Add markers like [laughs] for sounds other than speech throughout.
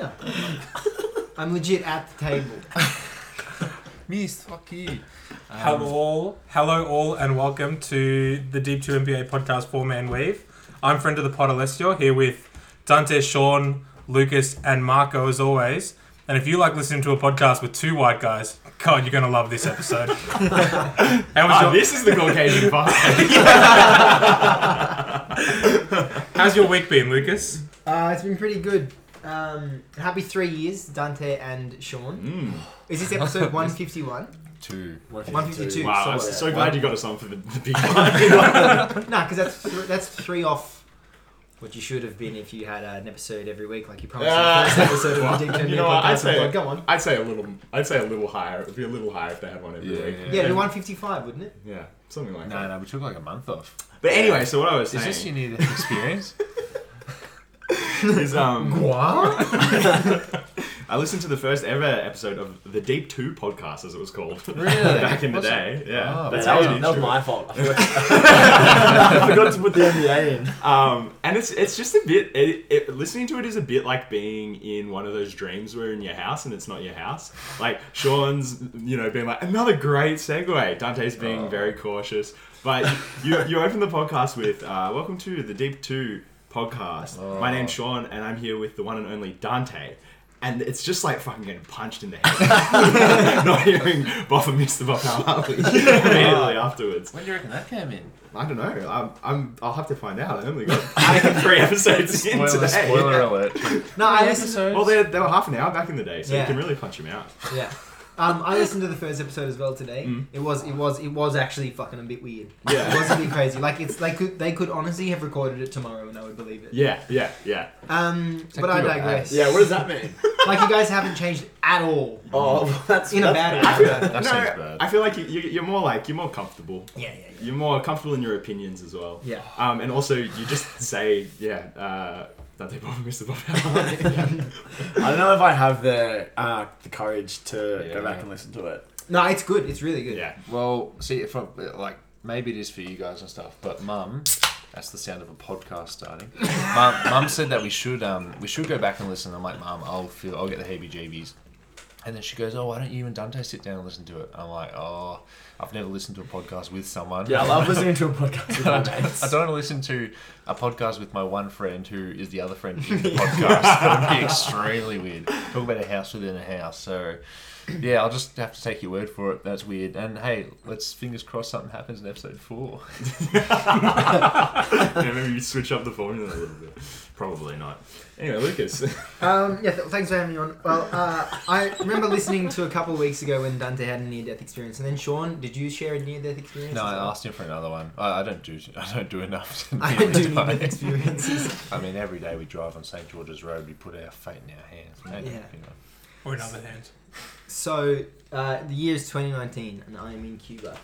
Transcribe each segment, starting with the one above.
here. I'm legit at the table. [laughs] Miss, fuck you. Um, Hello all, hello all, and welcome to the Deep 2 NBA podcast Four Man Weave. I'm friend of the pod Alessio here with Dante, Sean, Lucas, and Marco as always. And if you like listening to a podcast with two white guys, God, you're gonna love this episode. [laughs] How was Ah, your, this is the Caucasian [laughs] part. how's your week been, Lucas? Uh, it's been pretty good. Um, happy three years, Dante and Sean. Mm. Is this episode [laughs] 151? Two. 152. Wow, I'm sorry. so glad you got us on for the, the big [laughs] one. Nah, because that's th- that's three off what you should have been if you had uh, an episode every week, like you promised. Ah. in the first episode of the Deep [laughs] Turn you know what? I'd say, Like, Go on. I'd say a little. I'd say a little higher. It'd be a little higher if they had one every Yeah, week. yeah. Yeah, it'd be 155, wouldn't it? Yeah, something like No, that. no, no, we took like a month off. But anyway, so what I was Is saying this your near death experience? [laughs] is um, What? [laughs] I listened to the first ever episode of the Deep Two podcast, as it was called, Really? [laughs] back in the Was it? day. Yeah, Oh, that's that, how was, it that was my fault. I forgot, I forgot to put the NBA in. Um, and it's it's just a bit. It, it, listening to it is a bit like being in one of those dreams where you're in your house and it's not your house. Like Sean's, you know, being like another great segue. Dante's being very cautious, but you you open the podcast with uh, "Welcome to the Deep Two podcast." Oh. My name's Sean, and I'm here with the one and only Dante. And it's just like fucking getting punched in the head. [laughs] not hearing Boff and Mr. Boff Harley [laughs] immediately afterwards. when do you reckon that came in? I don't know. I'm, I'm. I'll have to find out. I only got [laughs] three episodes in Spoiler, today. spoiler alert. no, I listened. Well, they they were half an hour back in the day, so Yeah. you can really punch him out. Yeah. Um, I listened to the first episode as well today. Mm. It was it was it was actually fucking a bit weird. Yeah. It was a bit crazy. Like it's they could they could honestly have recorded it tomorrow and I would believe it. Yeah, yeah, yeah. Um, Take but I you a digress. Yeah, what does that mean? [laughs] Like you guys haven't changed at all. Oh, well, that's In a that's bad way. That no, seems bad. I feel like you, you, you're more like you're more comfortable. Yeah, yeah, yeah. You're more comfortable in your opinions as well. Yeah. Um, and also you just say, yeah, uh, Dante Bob and Mr. Bob. I [laughs] don't know if I have the uh, the courage to Yeah. go back and listen to it. No, it's good. It's really good. yeah. Well, see, if I, like maybe it is for you guys and stuff, but Mum, that's the sound of a podcast starting. [laughs] Mum, Mum said that we should um we should go back and listen. I'm like, Mum, I'll feel I'll get the heebie-jeebies. And then she goes, "Oh, why don't you and Dante sit down and listen to it?" I'm like, "Oh, I've never listened to a podcast with someone." Yeah, I love listening to a [laughs] podcast with I my don't, mates. I don't want to listen to a podcast with my one friend who is the other friend in the [laughs] podcast. That would be extremely weird. Talk about a house within a house. So, yeah, I'll just have to take your word for it. That's weird. And hey, let's fingers crossed something happens in episode four. [laughs] [laughs] yeah. Maybe you switch up the formula a little bit. Probably not. Anyway, Lucas. [laughs] Um, yeah, th- thanks for having me on. Well, uh, I remember listening to a couple of weeks ago when Dante had a near-death experience, and then Sean, did you share a near-death experience? No, I well? asked him for another one. I, I don't do. I don't do enough. I don't do near-death experiences. I mean, every day we drive on St George's Road, we put our fate in our hands. Maybe, Yeah. you know. Or in other hands. So uh, the year is 2019, and I am in Cuba,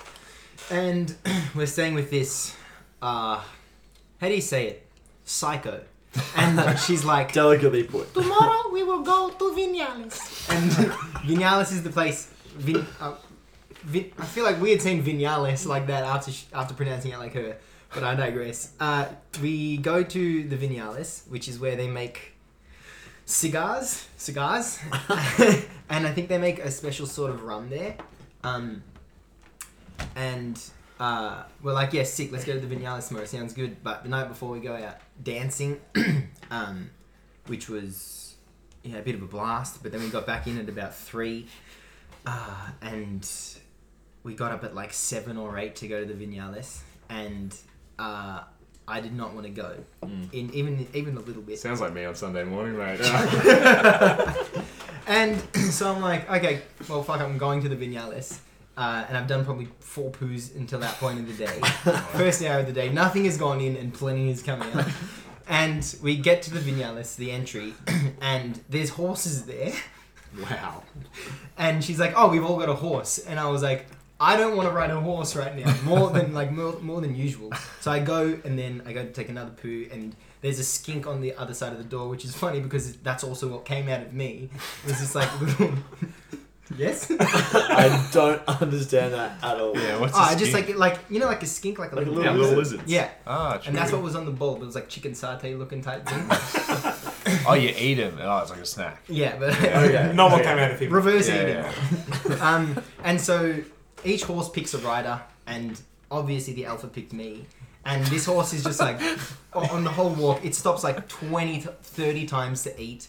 and [clears throat] we're staying with this. Uh, how do you say it? Psycho. And uh, [laughs] she's like, Delicately put. tomorrow we will go to Vinales. And [laughs] Vinales is the place. Vin, uh, Vin, I feel like we had seen Vinales like that after sh- after pronouncing it like her, but I digress. Uh, we go to the Vinales, which is where they make cigars, cigars, [laughs] and I think they make a special sort of rum there. Um, and uh, we're like, yeah, sick. Let's go to the Vinales tomorrow. Sounds good. But the night before we go out dancing, [coughs] um, which was yeah a bit of a blast. But then we got back in at about three, uh, and we got up at like seven or eight to go to the Vinales, and uh, I did not want to go Mm. in even even a little bit. Sounds like me on Sunday morning, mate. [laughs] [laughs] And [clears throat] so I'm like, okay, well, fuck, I'm going to the Vinales. Uh, and I've done probably four poos until that point of the day. [laughs] First hour of the day, nothing has gone in and plenty is coming out. And we get to the Vinales, the entry, [clears throat] and there's horses there. wow. And she's like, "Oh, we've all got a horse," and I was like, "I don't want to ride a horse right now, more than like more, more than usual." So I go and then I go to take another poo, and there's a skink on the other side of the door, which is funny because that's also what came out of me. It was just like little. [laughs] yes. I don't understand that at all. Yeah, what's Oh, a I just like like you know like a skink, like a Like little. Little little lizard. Yeah, Ah, and that's what was on the bulb. It was like chicken satay looking type thing. [laughs] Oh, you eat him. Oh, it's like a snack. Yeah, but Okay. [laughs] Not what came out of him. reverse Yeah, eating. yeah. Um, and so each horse picks a rider, and obviously the alpha picked me. And this horse is just like, [laughs] on the whole walk, it stops like 20, 30 times to eat.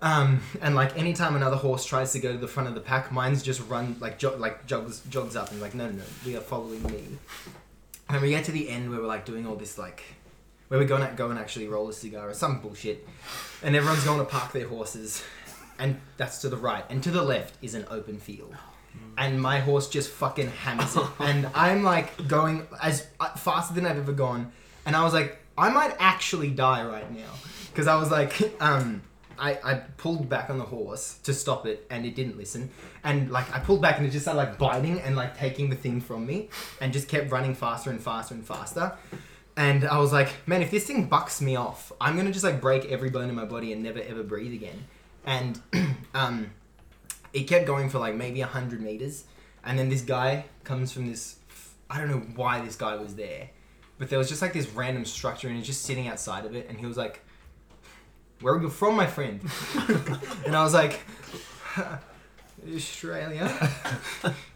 Um, and like anytime another horse tries to go to the front of the pack, mine's just run like jog, like jogs jogs up and like no no no we are following me. And we get to the end where we're like doing all this like where we're going to go and actually roll a cigar or some bullshit, and everyone's going to park their horses, and that's to the right, and to the left is an open field. And my horse just fucking hammers it, [laughs] and I'm like going as uh, faster than I've ever gone, and I was like, I might actually die right now, because I was like, [laughs] um, I, I pulled back on the horse to stop it and it didn't listen. And like I pulled back and it just started like biting and like taking the thing from me and just kept running faster and faster and faster. And I was like man if this thing bucks me off I'm gonna just like break every bone in my body and never ever breathe again. And [clears throat] um it kept going for like maybe 100 meters and then this guy comes from this I don't know why this guy was there but there was just like this random structure and he's just sitting outside of it and he was like where are you from, my friend? [laughs] and I was like, [laughs] Australia. [laughs]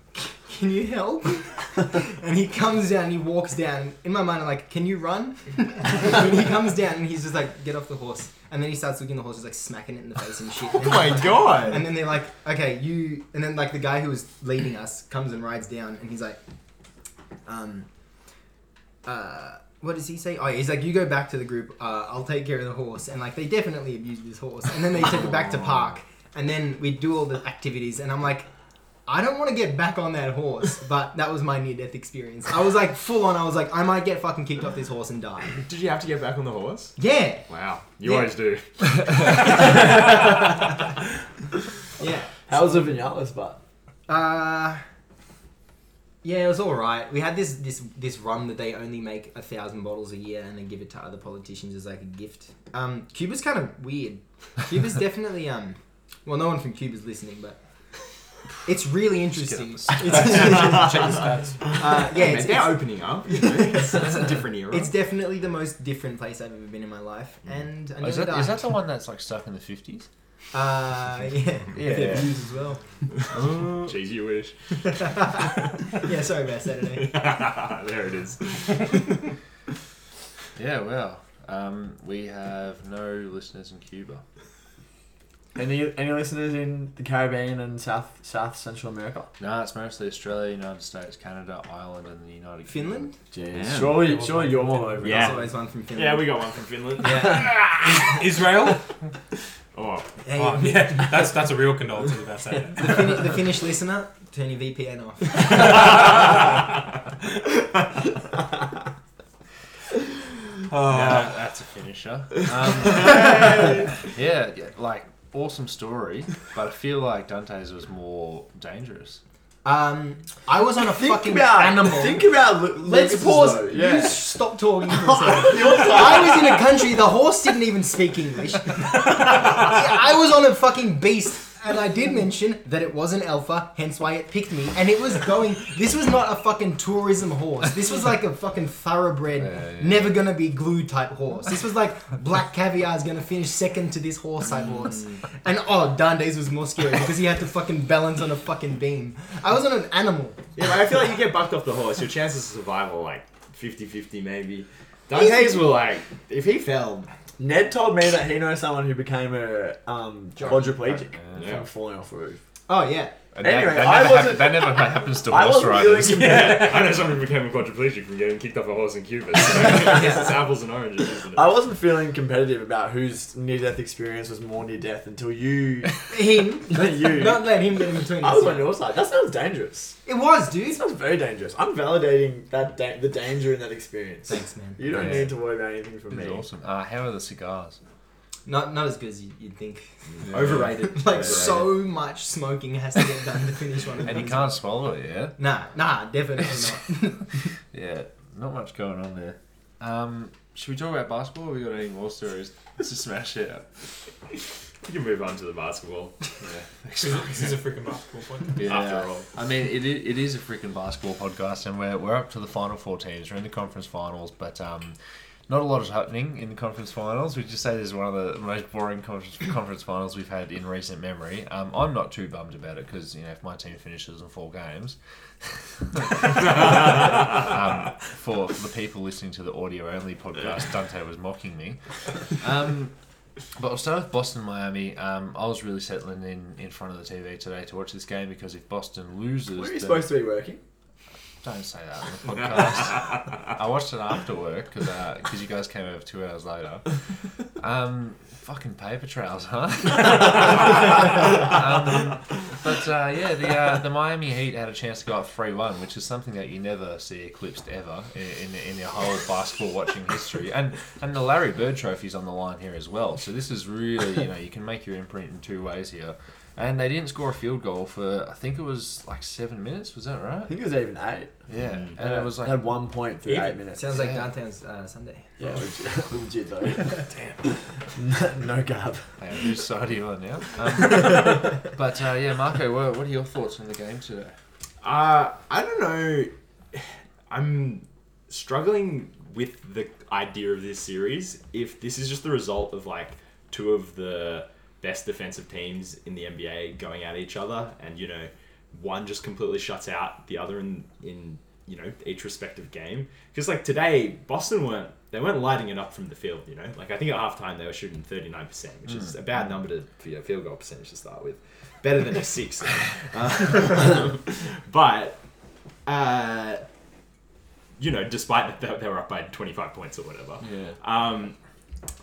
Can you help? [laughs] and he comes down, and he walks down. In my mind, I'm like, can you run? and he comes down, and he's just like, get off the horse. And then he starts looking at the horse, just like smacking it in the face and shit. [laughs] Oh my god! And then they're like, okay, you. And then like the guy who was leading us comes and rides down, and he's like, um, uh, what does he say? Oh, he's like, you go back to the group. Uh, I'll take care of the horse. And like they definitely abused this horse. And then they took it back to park, and then we do all the activities. And I'm like. I don't want to get back on that horse, [laughs] but that was my near-death experience. I was like full on. I was like, I might get fucking kicked off this horse and die. [laughs] Did you have to get back on the horse? Yeah, Wow, you Yeah. always do. [laughs] yeah. How was the Vinales, but? Uh, yeah, it was all right. We had this this this run that they only make a thousand bottles a year and then give it to other politicians as like a gift. Um, Cuba's kind of weird. Cuba's definitely um, well, no one from Cuba's listening, but it's really interesting. [laughs] It's, Check the stats. [laughs] uh, yeah, Man, it's, they're opening up. You know? [laughs] it's, it's a different era. it's definitely the most different place I've ever been in my life, and I Oh, is, that, is that the one that's like stuck in the 50s? Uh, yeah, Yeah. Their views as well. Jeez, you wish. yeah, sorry about Saturday. there it is. Yeah, well, um, we have no listeners in Cuba. Any any listeners in the Caribbean and South South Central America? No, it's mostly Australia, United States, Canada, Ireland, and the United Finland? Jeez. Yeah. Surely, surely you're all over. it. Yeah. There's always one from Finland. Yeah, we got one from Finland. Yeah. [laughs] Israel? [laughs] Oh, Hey, Oh, yeah, that's that's a real condolence to about that. the, Fin- the Finnish listener, turn your VPN off. [laughs] Oh, Yeah, that's a finisher. Um, yeah, yeah, like awesome story, but I feel like Dante's was more dangerous. Um, I was on a Think fucking about animal. Think about. Lu- Let's Lucas's pause. though, You Yeah. stop talking for a [laughs] second. I was in a country. The horse didn't even speak English. [laughs] I was on a fucking beast. And I did mention that it was an alpha, hence why it picked me. And it was going. This was not a fucking tourism horse. This was like a fucking thoroughbred, Yeah, yeah. never gonna be glue type horse. This was like Black Caviar is gonna finish second to this horse type mm. horse. And oh, Dante's was more scary because he had to fucking balance on a fucking beam. I was on an animal. yeah, but I feel like you get bucked off the horse. Your chances of survival are like 50-50 maybe. Dante's were like, if he fell, Ned told me that he knows someone who became a um, quadriplegic Yeah. from falling off a roof. Oh yeah. And Anyway, that, I never wasn't- hap- that never happens to I horse wasn't riders. feeling [laughs] yeah, I know someone who became a quadriplegic from getting kicked off a horse in Cuba. So I guess it's apples and oranges, isn't it? I wasn't feeling competitive about whose near death experience was more near death until you. [laughs] Him. [laughs] you. Don't let him get in between I us. was on your side. That sounds dangerous. It was, dude. It dude. sounds very dangerous. I'm validating that da- the danger in that experience. Thanks, man. You don't Yeah. need to worry about anything from It me. was awesome. Uh, how are the cigars? Not not as good as you, you'd think. Overrated. [laughs] Like Yeah. so much smoking has to get done to finish one of And you can't swallow it, yeah? Nah, nah, definitely not. [laughs] [laughs] Yeah, not much going on there. Um, should we talk about basketball or we got any more stories to smash it out? You can move on to the basketball. Yeah. this, is, this is a freaking basketball point. Yeah. After all. I mean, it. It is a freaking basketball podcast, and we're, we're up to the final four teams. We're in the conference finals, but um, not a lot is happening in the conference finals. We just say this is one of the most boring conference, conference finals we've had in recent memory. Um, I'm not too bummed about it because you know if my team finishes in four games, [laughs] um, for the people listening to the audio only podcast, Dante was mocking me. Um, but I'll start with Boston Miami. Um, I was really settling in in front of the TV today to watch this game because if Boston loses, Were you supposed to be working? Don't say that on the podcast. I watched it after work because you guys came over two hours later. Um, fucking paper trails, huh? [laughs] um, but uh, yeah, the uh, the Miami Heat had a chance to go up three one, which is something that you never see eclipsed ever in in, in your whole basketball watching history. And and the Larry Bird Trophy's on the line here as well. So this is really you know you can make your imprint in two ways here. And they didn't score a field goal for I think it was like seven minutes. Was that right? I think it was even eight. Yeah, Mm. and it was like had one point through Even- eight minutes. Sounds like Yeah. Dante's uh, Sunday. yeah, [laughs] legit, legit though. [laughs] Damn. [laughs] no gap. Yeah, whose side are you on now? Um, but uh, yeah, Marco, what, what are your thoughts on the game today? Uh, I don't know. I'm struggling with the idea of this series. If this is just the result of like two of the best defensive teams in the NBA going at each other, and you know, one just completely shuts out the other in in you know each respective game. Because like today, Boston weren't they weren't lighting it up from the field. You know, like I think at halftime they were shooting thirty nine percent, which is a bad number to for your field goal percentage to start with. Better than a [laughs] six. Uh, [laughs] but uh, you know, despite that they were up by 25 points or whatever. Yeah. Um,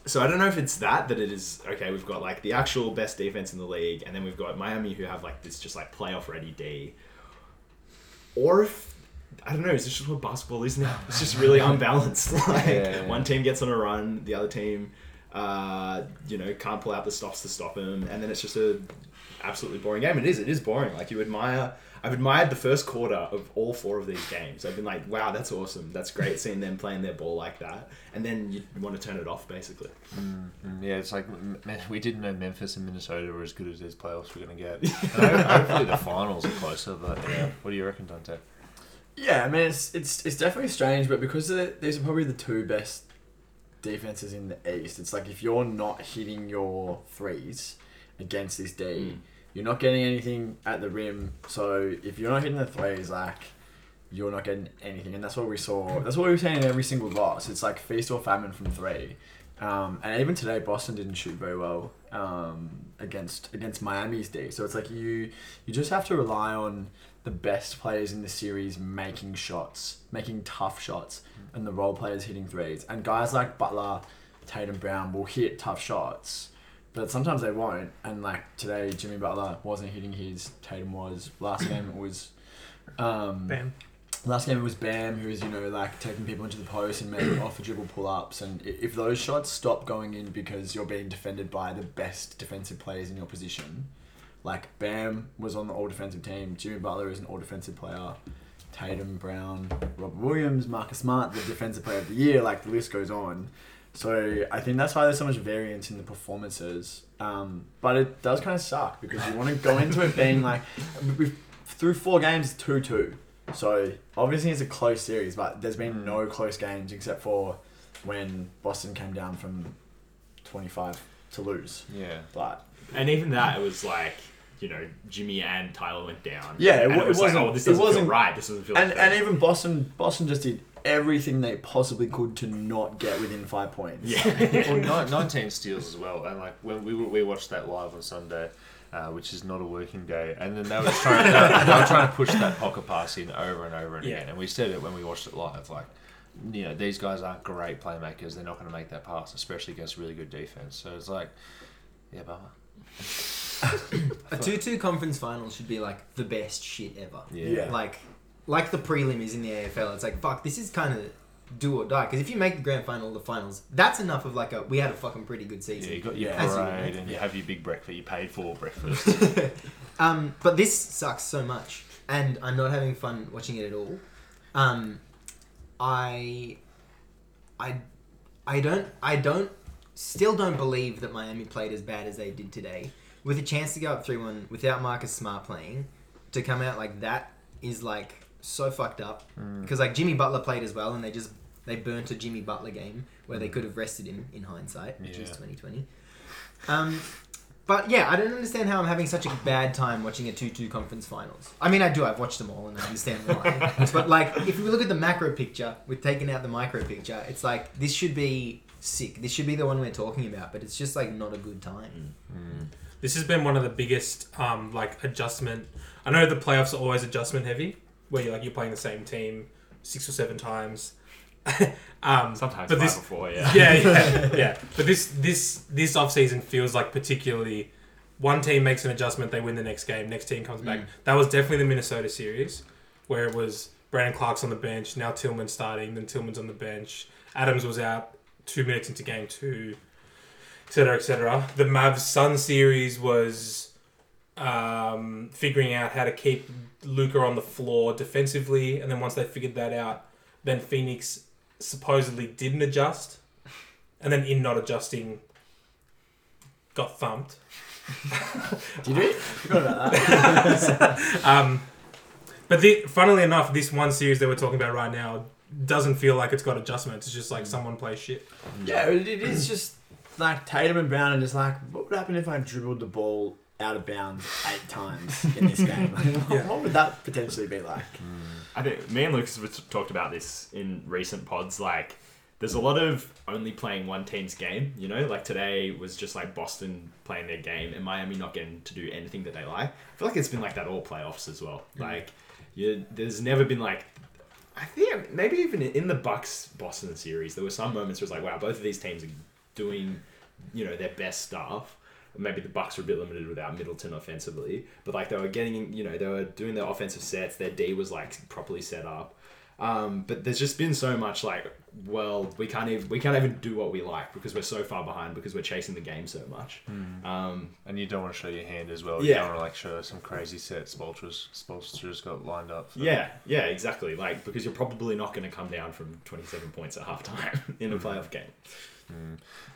so I don't know if it's that that it is okay. We've got like the actual best defense in the league, and then we've got Miami who have like this just like playoff ready D, or if I don't know, is this just what basketball is now? It's just really [laughs] unbalanced. [laughs] like Yeah. one team gets on a run, the other team, uh, you know, can't pull out the stops to stop them, and then it's just a absolutely boring game. It is. It is boring. Like you admire. I've admired the first quarter of all four of these games. I've been like, wow, that's awesome. That's great seeing them playing their ball like that. And then you want to turn it off, basically. Mm, yeah, it's like man, we didn't know Memphis and Minnesota were as good as these playoffs were going to get. [laughs] Hopefully the finals are closer. But yeah, what do you reckon, Dante? Yeah, I mean it's it's it's definitely strange, but because they're- these are probably the two best defenses in the East, it's like if you're not hitting your threes against this D, Mm. You're not getting anything at the rim. So if you're not hitting the threes, like you're not getting anything, and that's what we saw. That's what we were saying in every single loss. It's like feast or famine from three. Um, and even today, Boston didn't shoot very well um, against against Miami's D. So it's like you you just have to rely on the best players in the series making shots, making tough shots, and the role players hitting threes. And guys like Butler, Tatum Brown will hit tough shots, but sometimes they won't. And like today, Jimmy Butler wasn't hitting his. Tatum was. Last [coughs] game it was. Um, Bam. Last game it was Bam, who was you know like taking people into the post and making [coughs] off the dribble pull ups. And i- if those shots stop going in because you're being defended by the best defensive players in your position, like Bam was on the all defensive team, Jimmy Butler is an all defensive player, Tatum, Brown, Robert Williams, Marcus Smart, the defensive player of the year. Like the list goes on. So I think that's why there's so much variance in the performances. Um, but it does kind of suck because you want to go into it being like, we've, through four games, two two. So obviously it's a close series, but there's been no close games except for when Boston came down from 25 to lose. Yeah. But And even that, it was like, you know, Jimmy and Tyler went down. Yeah, it and it it was like, wasn't- oh, this it doesn't wasn't- feel right. This doesn't feel and like and even Boston Boston just did everything they possibly could to not get within five points. Yeah. [laughs] well, ni- 19 steals as well. And like when we we watched that live on Sunday, uh, which is not a working day, and then they were trying they, they were trying to push that pocket pass in over and over and Yeah. again. And we said it when we watched it live, like. You know these guys aren't great playmakers. They're not going to make that pass, especially against really good defense. So it's like, yeah, bummer. [laughs] A two-two conference final should be like the best shit ever. Yeah. Yeah. Like, like the prelim is in the AFL. It's like fuck. This is kind of do or die. Because if you make the grand final, the finals, that's enough of like a we had a fucking pretty good season. Yeah, you got your Yeah. parade and you have your big breakfast. You paid for breakfast. [laughs] um, but this sucks so much, and I'm not having fun watching it at all. Um, I, I, I don't, I don't, still don't believe that Miami played as bad as they did today. With a chance to go up three one without Marcus Smart playing, to come out like that is like so fucked up. Mm. Because like Jimmy Butler played as well, and they just They burnt a Jimmy Butler game where they could have rested him in hindsight, which is 2020. Um, but yeah, I don't understand how I'm having such a bad time watching a 2-2 conference finals. I mean, I do. I've watched them all and I understand why. [laughs] but like, if we look at the macro picture, with taking out the micro picture, it's like this should be sick. This should be the one we're talking about, but it's just like not a good time. This has been one of the biggest um, like adjustment. I know the playoffs are always adjustment heavy, where you're like you're playing the same team six or seven times. [laughs] um, Sometimes but this, or four, [laughs] yeah. yeah, yeah, [laughs] yeah. But this this this off season feels like particularly one team makes an adjustment, they win the next game, next team comes back. That was definitely the Minnesota series, where it was Brandon Clarke's on the bench, now Tillman's starting, then Tillman's on the bench. Adams was out two minutes into game two, etc. etc. The Mavs Sun series was um, figuring out how to keep Luka on the floor defensively, and then once they figured that out, then Phoenix supposedly didn't adjust, and then in not adjusting, got thumped. Did we? Forgot about that. [laughs] Um, but the, funnily enough, this one series that we're talking about right now doesn't feel like it's got adjustments. It's just like someone plays shit. yeah, it it is just like Tatum and Brown are just like, what would happen if I dribbled the ball out of bounds eight times in this [laughs] game? What, Yeah. what would that potentially be like? Mm. I think me and Lucas have talked about this in recent pods. Like, there's a lot of only playing one team's game. You know, like today was just like Boston playing their game and Miami not getting to do anything that they like. I feel like it's been like that all playoffs as well. Mm. Like, you, there's never been like. I think maybe even in the Bucks Boston series, there were some moments where it's like, wow, both of these teams are doing, you know, their best stuff. Maybe the Bucks were a bit limited without Middleton offensively, but like they were getting, you know, they were doing their offensive sets. Their D was like properly set up. Um, but there's just been so much like, well, we can't even we can't even do what we like because we're so far behind because we're chasing the game so much. Um, And you don't want to show your hand as well. Yeah. You don't want to like show some crazy set Spoelstra's Spoelstra's got lined up. for- yeah, yeah, exactly. Like because you're probably not going to come down from 27 points at halftime [laughs] in a playoff game.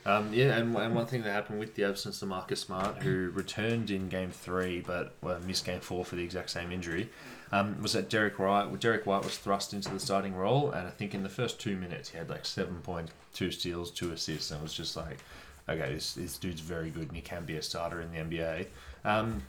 Um, yeah, and, and one thing that happened with the absence of Marcus Smart, who returned in game three but well, missed game four for the exact same injury, um, was that Derrick White. Derrick White was thrust into the starting role, and I think in the first two minutes he had like seven point two steals, two assists, and was just like, okay, this, this dude's very good and he can be a starter in the NBA. Um,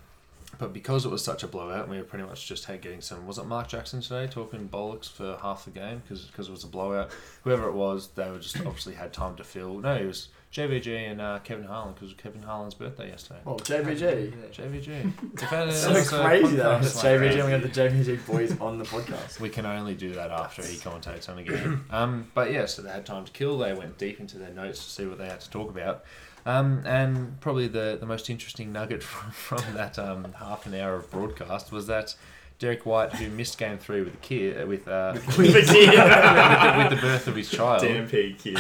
but because it was such a blowout, we were pretty much just had getting some. Was it Mark Jackson today talking bollocks for half the game because it was a blowout? Whoever it was, they were just obviously had time to fill. No, it was JVG and uh, Kevin Harlan because it was Kevin Harlan's birthday yesterday. Well, JVG. JVG. [laughs] Defended So us, crazy though. podcast It's like JVG that. and we have the JVG boys on the podcast. We can only do that after he commentates on a game. Um, but yeah, so they had time to kill. They went deep into their notes to see what they had to talk about. Um, and probably the, the most interesting nugget [laughs] from, from that um, half an hour of broadcast was that Derrick White, who missed game three with the kid, with, uh, [laughs] [laughs] with, the, with the birth of his child, DNP kid.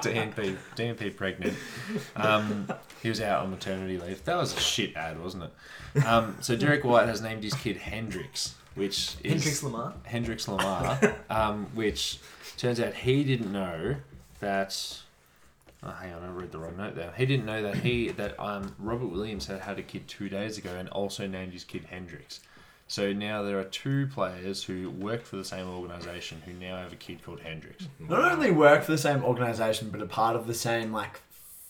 DNP, DNP pregnant. Um, he was out on maternity leave. That was a shit ad, wasn't it? Um, so Derrick White has named his kid Hendrix, which is Hendrix Lamar. Hendrix Lamar, um, which turns out he didn't know that. Oh, hang on, I read the wrong note there. He didn't know that he that um, Robert Williams had had a kid two days ago and also named his kid Hendrix. So now there are two players who work for the same organisation who now have a kid called Hendrix. Not only work for the same organisation, but are part of the same like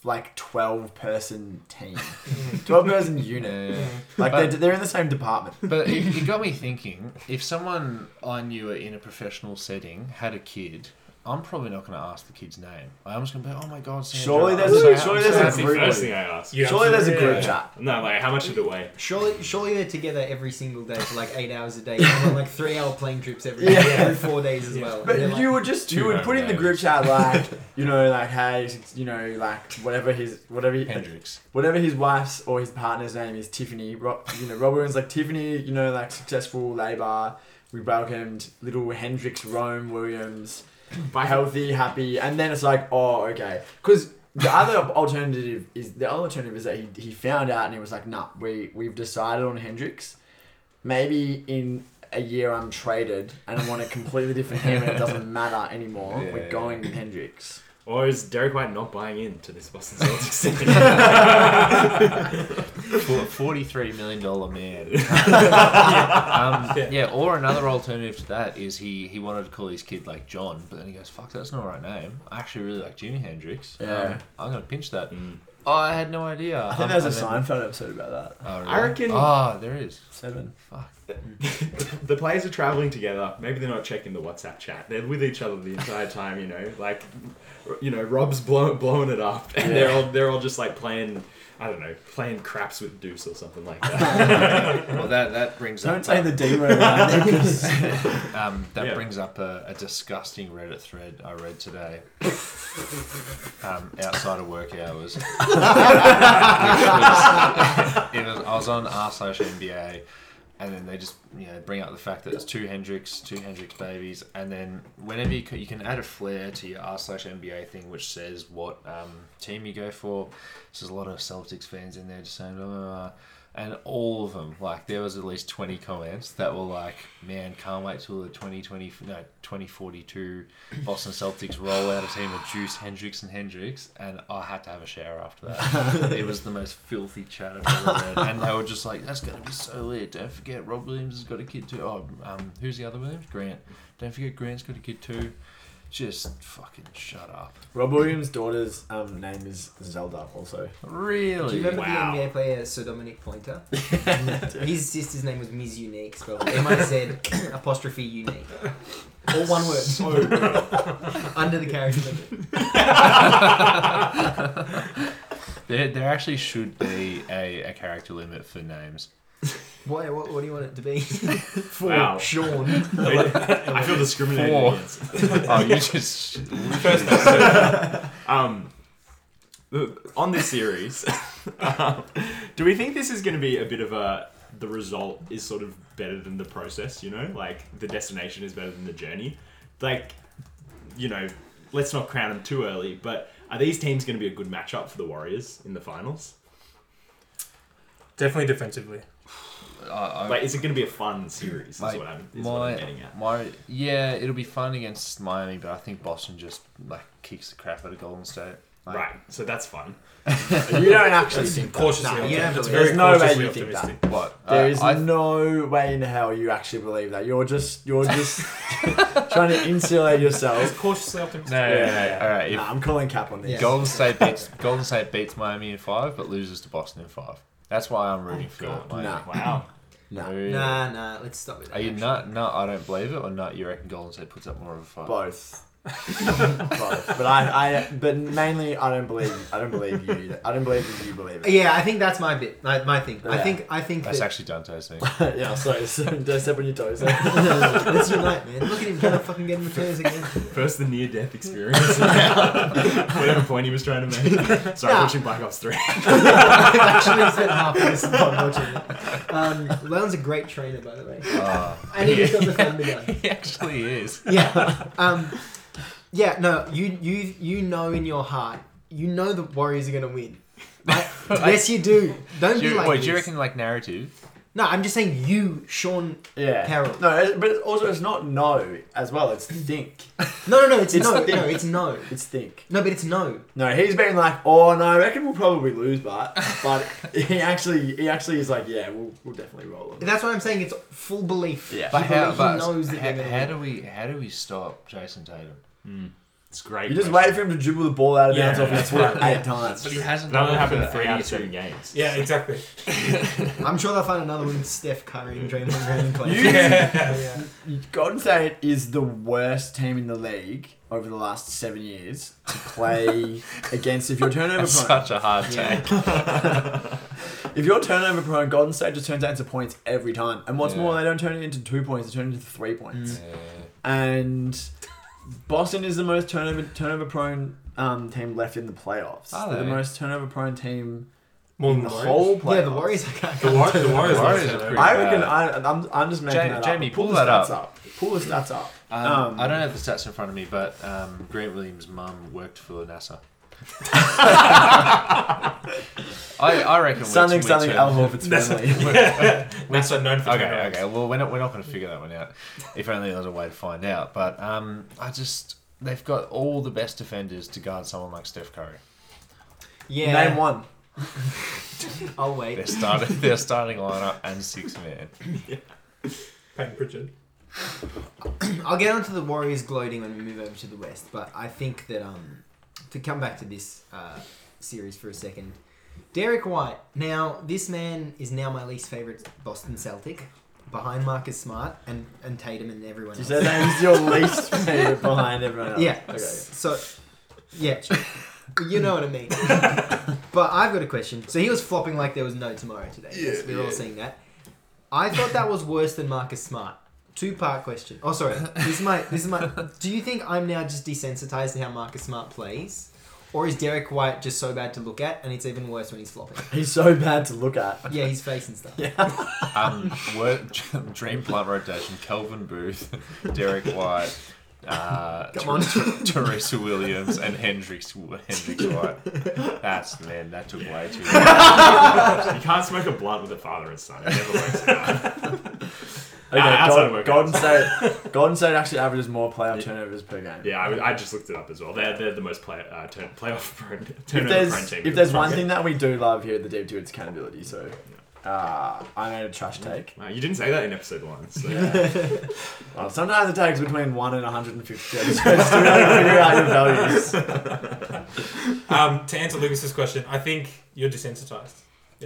like twelve person team, [laughs] twelve person unit. Yeah. Like But- they're, they're in the same department. But it, it got me thinking: if someone I knew in a professional setting had a kid, I'm probably not going to ask the kid's name. I'm just going to be, oh my god, Sandra, Surely there's so a- surely there's so a happy group for First thing I asked. You Surely there's a group yeah. chat. No, like how much did it weigh? Surely, surely they're together every single day for like eight hours a day, on like three-hour plane trips every Yeah. every four days as well. But And they're you like, would just you would put in the group chat [laughs] like you know like hey you know like whatever his whatever he, Hendrix. whatever his wife's or his partner's name is Tiffany. Ro- you know Rob Williams like Tiffany. You know like successful labour. We welcomed little Hendrix Rome Williams. By healthy, happy, and then it's like, oh, okay. Because the other [laughs] alternative is the other alternative is that he, he found out and he was like, nah, we we've decided on Hendrix. Maybe in a year I'm traded and I want a completely different team and it doesn't [laughs] matter anymore. Yeah, We're going with Hendrix. Or is Derrick White not buying into this Boston Celtics [laughs] team? Full, forty-three million dollar man. [laughs] um, Yeah. yeah. or another alternative to that is he he wanted to call his kid like John, but then he goes, "Fuck, that's not the right name. I actually really like Jimi Hendrix. Yeah. Um, I'm gonna pinch that." Mm. Oh, I had no idea. I think Um, there's a and then- Seinfeld episode about that. Oh, really? I reckon- Oh, there is. Seven. Fuck. the players are traveling together. Maybe they're not checking the WhatsApp chat. They're with each other the entire time. You know, like, you know, Rob's blow, blowing it up, and they're all they're all just like playing. I don't know, playing craps with Deuce or something like [laughs] that. Well, that that brings Don't up say the D word around [laughs] um, that Yeah. brings up a, a disgusting Reddit thread I read today. um, outside of work hours, [laughs] was- it was, I was on r slash NBA, and then they just you know bring up the fact that it's two Hendrix, two Hendrix babies, and then whenever you can, you can add a flair to your r slash NBA thing, which says what um, team you go for. So there's a lot of Celtics fans in there just saying, blah, blah, blah. And all of them, like there was at least 20 comments that were like, man, can't wait till the 2020, no, 2042 Boston Celtics roll out a team of Juice, Hendrix, and Hendrix, and I had to have a shower after that. [laughs] it was the most filthy chat I've ever read, and they were just like, that's gonna be so lit. Don't forget, Rob Williams has got a kid too. Oh, um, who's the other Williams? Grant. Don't forget, Grant's got a kid too. Just fucking shut up. Rob Williams' daughter's um, name is Zelda. Also, Really? Do you remember Wow. the NBA player Sir Dominic Pointer? [laughs] His sister's name was Ms. Unique, spelled M I Z [coughs] apostrophe unique. All one word. [laughs] Under the character limit. [laughs] There, there actually should be a, a character limit for names. Why, what, what do you want it to be? [laughs] For Wow. Sean. [laughs] I feel discriminated Four. against. [laughs] oh, you just. Um, on this series, um, do we think this is going to be a bit of a the result is sort of better than the process? You know, like the destination is better than the journey. Like, you know, let's not crown them too early. But are these teams going to be a good matchup for the Warriors in the finals? Definitely defensively. I, I, Like, is it going to be a fun series? Is what I'm, is what I'm getting at. my, yeah, it'll be fun against Miami, but I think Boston just like kicks the crap out of Golden State. Like, Right, so that's fun. [laughs] you don't actually think that. Cautiously Nah, you optimistic. don't It's believe- very There's no way cautiously you think that. optimistic. What? There Uh, is I- no way in hell you actually believe that. You're just you're just [laughs] trying to insulate yourself. Cautiously optimistic. No, no, no, no. Yeah. All right. If Nah, I'm calling cap on this. Yeah. Golden State beats Golden State beats Miami in five, but loses to Boston in five. That's why I'm rooting for God. Miami. Nah. Wow. Nah, oh, Really? Nah, nah, let's stop it. Are you actually. nut? No, I don't believe it. Or nut? You reckon Golden State puts up more of a fight? both. Both. But I, I, but mainly I don't believe I don't believe you. Either. I don't believe that you believe it. Yeah, I think that's my bit, my, my thing. I think, I think That's that. actually Dante's [laughs] thing. yeah, sorry. So, don't step on your toes. no, no, no, let's unite, man. Look at him trying to fucking get in the toes again. First, the near death experience. [laughs] Whatever point he was trying to make. Sorry, Nah. watching Black Ops 3. [laughs] I've actually spent half of this pod watching it. Um, Leon's a great trainer, by the way. Uh, And he just got the thunder gun. he actually is. Yeah. Um, yeah, no, you, you, you know in your heart, you know the Warriors are going to win. [laughs] Like, yes, you do. Don't Do be you, like wait, this. do you reckon like narrative? No, I'm just saying you, Sean Yeah. Carroll. No, it- but also it's not no as well. It's think. [laughs] No, no, no, it's, It's no, think. no, it's no. It's think. No, but it's no. No, he's been like, oh no, I reckon we'll probably lose, but but [laughs] he actually he actually is like, yeah, we'll we'll definitely roll them. That's why I'm saying it's full belief. Yeah. He, But how? belie- But he knows that how, how do we how do we stop Jayson Tatum? It's great. You just question. wait for him to dribble the ball out of bounds Yeah. off his foot eight times. But he hasn't. That only done it happened for three out of 87 seven games. Yeah, exactly. [laughs] I'm sure they'll find another one with Steph Curry and Draymond Green [laughs] playing. You- Yeah. Golden State is the worst team in the league over the last seven years to play [laughs] against. If you're turnover That's prone, such a hard Yeah. take. if you're turnover prone, Golden State just turns that into points every time. And what's Yeah. more, they don't turn it into two points; they turn it into three points. Mm. Yeah. And Boston is the most turnover turnover prone um, team left in the playoffs. Are They're the most turnover prone team More in than the the Warriors. whole playoffs. Yeah, the Warriors. I can't. The, War- the Warriors. [laughs] The Warriors are are pretty I reckon bad. I, I'm, I'm just making Ja- that Jamie, up. pull the that stats up. Pull the stats up. Um, Um, I don't have the stats in front of me, but um, Grant Williams' mum worked for NASA. I, I reckon we're- Something, we're something. turn- Al Horford's That's- family. [laughs] NASA known for Okay, turnovers. okay. Well, we're not we're not going to figure that one out. If only there was a way to find out. But um, I just they've got all the best defenders to guard someone like Steph Curry. Yeah. Name one. [laughs] I'll They're wait. starting. They're starting lineup and six man. Payton Pritchard. I'll get onto the Warriors gloating when we move over to the West, but I think that um, to come back to this uh, series for a second, Derrick White. Now, this man is now my least favorite Boston Celtic, behind Marcus Smart and, and Tatum and everyone You else. said that was your least favorite behind everyone else. Yeah. Okay. So, yeah, you know what I mean. but I've got a question. So he was flopping like there was no tomorrow today. Yes, we're all seeing that. I thought that was worse than Marcus Smart. Two part question. Oh, sorry. This is my. This is my. Do you think I'm now just desensitized to how Marcus Smart plays, or is Derrick White just so bad to look at, and it's even worse when he's flopping? He's so bad to look at. Yeah, his face and stuff. Yeah. Um, word, dream plant rotation: Kelvin Booth, Derek White, uh, Come on. Ter- Teresa Williams, and Hendrix Hendrix White. That's man, that took way too long. you can't smoke a blunt with a father and son. It never works out. Okay, outside of Golden, workouts. Golden State. Golden State actually averages more playoff turnovers per game. Yeah, I, I just looked it up as well. They're, they're the most play, uh, turn, playoff [laughs] prone, If turnover there's prone team. if there's one thing that we do love here at the Deep Two, it's accountability. So, uh, I made a trash take. Wow, you didn't say that in episode one. So. [laughs] Well, sometimes it takes between one and 150 episodes [laughs] to really figure out your values. Um, to answer Lucas's question, I think you're desensitized.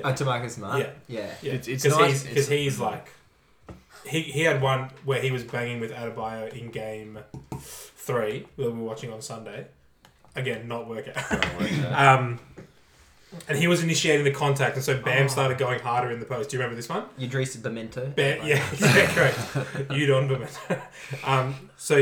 Uh, to Marcus Smart. Yeah. Yeah. Yeah, It's- it's because nice- he's, it's- 'cause he's like he, he had one where he was banging with Adebayo in game three that we were watching on Sunday. Again, not work out. [laughs] um, and he was initiating the contact, and so Bam Oh. started going harder in the post. Do you remember this one? Idris Bemento. Bam, yeah, [laughs] yeah, correct. you don't remember. [laughs] um, so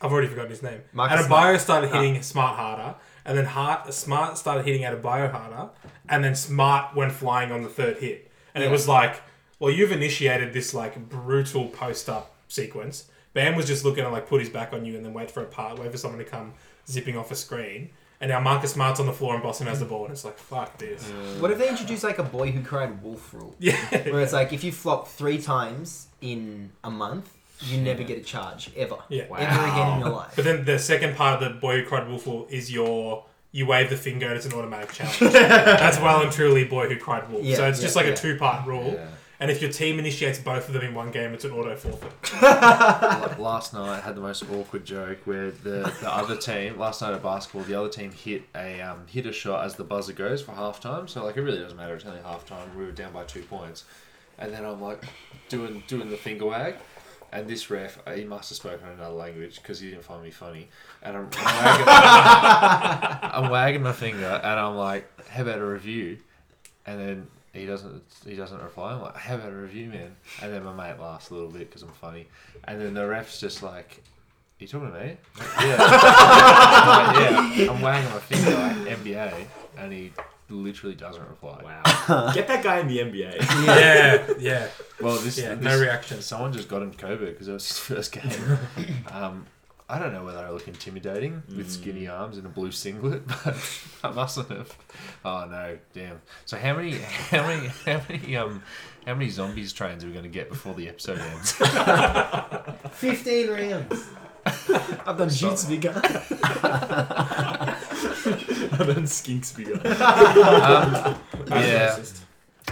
I've already forgotten his name. Marcus Adebayo Smart. started hitting Smart harder, and then Hart, Smart started hitting Adebayo harder, and then Smart went flying on the third hit. And it was like, well, you've initiated this like brutal post up sequence. Bam was just looking to like put his back on you and then wait for a part, wait for someone to come zipping off a screen. And now Marcus Smart's on the floor and Boston has the ball, and it's like, fuck this. What if they introduce like a boy who cried wolf rule? Yeah. Where it's like if you flop three times in a month, you never get a charge ever. Yeah. Ever again in your life. But then the second part of the boy who cried wolf Rule is your you wave the finger and it's an automatic challenge. [laughs] That's well and truly boy who cried wolf. Yeah, so it's just like yeah. a two part rule. And if your team initiates both of them in one game, it's an auto forfeit. Last night I had the most awkward joke where the, the other team last night at basketball the other team hit a um, hit a shot as the buzzer goes for halftime. So like it really doesn't matter. It's only halftime. We were down by two points. And then I'm like doing doing the finger wag. And this ref uh, he must have spoken another language because he didn't find me funny. And I'm, I'm, wagging, [laughs] I'm wagging my finger and I'm like how about a review? And then he doesn't he doesn't reply. I'm like, how about a review, man? And then my mate laughs a little bit because I'm funny. And then the ref's just like, you talking to me? Yeah. [laughs] I'm like, yeah. I'm wagging my finger like NBA, and he literally doesn't reply. Wow. Get that guy in the NBA. [laughs] yeah, yeah. Well, this, Yeah, this no reaction. Someone just got him COVID because it was his first game. [laughs] um, I don't know whether I look intimidating with skinny arms and a blue singlet, [laughs] but I mustn't have. Oh no, damn! So how many, how many, how many, um, how many zombies trains are we going to get before the episode ends? [laughs] [laughs] 15 rounds. I've done shoots bigger. then skinks bigger. um, That's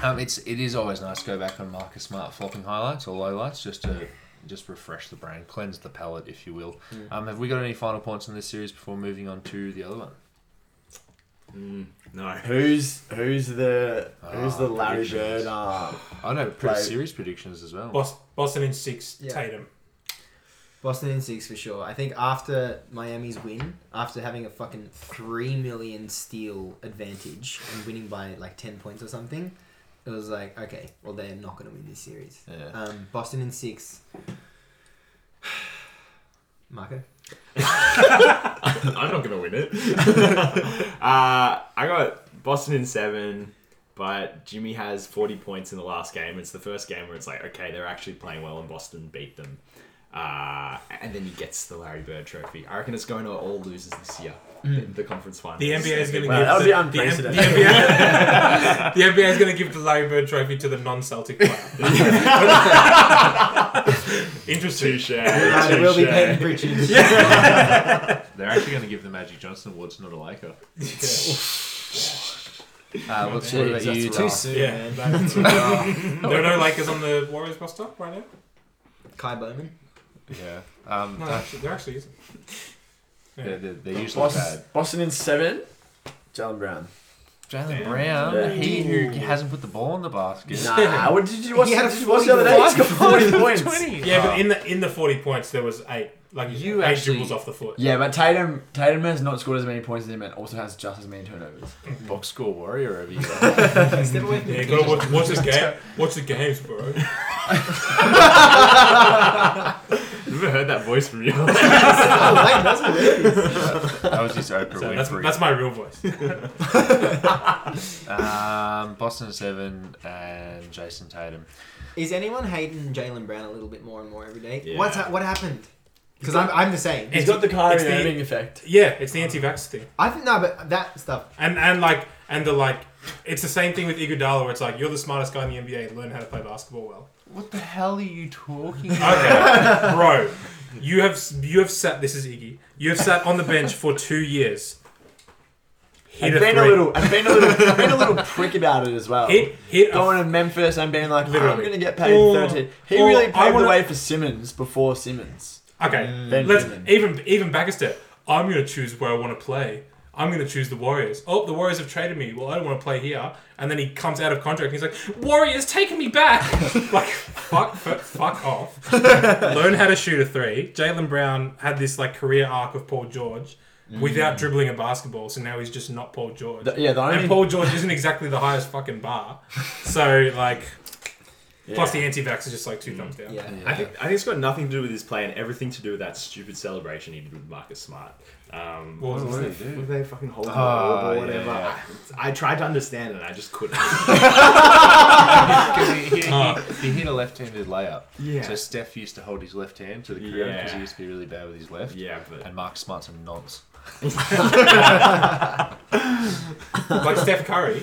yeah, um, it's it is always nice to go back on Marcus Smart flopping highlights or lowlights just to just refresh the brain, cleanse the palate, if you will. Um, have we got any final points on this series before moving on to the other one? Mm, no. Who's who's the who's Ah, the Larry predictions. Bird? Uh, I know pretty Play- series predictions as well. Bos- Boston in six, Yeah. Tatum. Boston in six for sure. I think after Miami's win, after having a fucking 3 million steal advantage and winning by like 10 points or something, it was like, okay, well, they're not going to win this series. Yeah. Um, Boston in six. [sighs] Marco? [laughs] I'm not gonna win it. [laughs] uh, I got Boston in seven, but Jimmy has 40 points in the last game. It's the first game where it's like, okay, they're actually playing well, and Boston beat them. Uh, and then he gets the Larry Bird Trophy. I reckon it's going to all losers this year. The, the conference finals. The NBA is going to Wow, give that would the, be the, unprecedented. the NBA, [laughs] the NBA is going to give the Larry Bird Trophy to the non-Celtic player. [laughs] Interesting. Touche. It will be touche. Payton Pritchard. [laughs] They're actually going to give the Magic Johnson Awards, not a Laker. Uh, what's Jeez, what about you? Too soon, Yeah. man. there are no Lakers on the Warriors roster right now. Kai Bowman. Yeah. Um, No, that- actually, there actually isn't. Yeah. they're, they're, they're usually Boston, bad. Boston in seven. Jaylen Brown. Jaylen Damn. Brown, Yeah. he who hasn't put the ball in the basket. Nah, what did you watch? He had a did you watch the other day? He's got [laughs] 40 [laughs] points. 20. Yeah, but in the in the forty points there was eight. Like You eight actually- dribbles off the foot. Yeah, but Tatum Tatum has not scored as many points as him and also has just as many turnovers. [laughs] box score warrior over here. Step away from Yeah, the you gotta watch, watch this game. Watch the games, bro. Never heard that voice from you. [laughs] Wait, doesn't it? [laughs] that was just Oprah So that's, Winfrey. that's my real voice. [laughs] Um, Boston seven and Jayson Tatum. Is anyone hating Jaylen Brown a little bit more and more every day? Yeah. What's ha- what happened? Because I'm, I'm the same. He's got the Kyrie It's the- Irving effect. Yeah, it's the anti-vax thing, I think no, but that stuff. and and like and the like, it's the same thing with Iguodala, where it's like you're the smartest guy in the NBA. Learn how to play basketball well. What the hell are you talking about? Okay, [laughs] bro, you have you have sat. This is Iggy. You have sat on the bench for two years. Hit And a been a three. little and been a little been a little prick about it as well. Hit hit a Going to Memphis and being like, oh, I'm Literally. going to get paid Or- 13. He or really I paved wanna- the way for Simmons before Simmons. Okay, mm. Ben let's Simmons. even even back a step. I'm gonna choose where I want to play. I'm gonna choose the Warriors. Oh, the Warriors have traded me. Well, I don't want to play here. And then he comes out of contract and he's like, Warriors taking me back. [laughs] like, fuck, fuck, fuck off. [laughs] Learn how to shoot a three. Jaylen Brown had this like career arc of Paul George mm. without dribbling a basketball, so now he's just not Paul George. The- yeah, the only and Paul George isn't exactly the highest fucking bar. [laughs] So like, plus the anti-vax is just like two mm, thumbs down. Yeah. I think I think it's got nothing to do with his play and everything to do with that stupid celebration he did with Marcus Smart. Um, What was What it? did he do? Were they fucking holding the orb or whatever? yeah. I, I tried to understand it, and I just couldn't. [laughs] Because he, he, Oh. he, he hit a left-handed layup. Yeah. So Steph used to hold his left hand to the crib because Yeah. he used to be really bad with his left. yeah, but And Mark Smart's a nonce. [laughs] like Steph Curry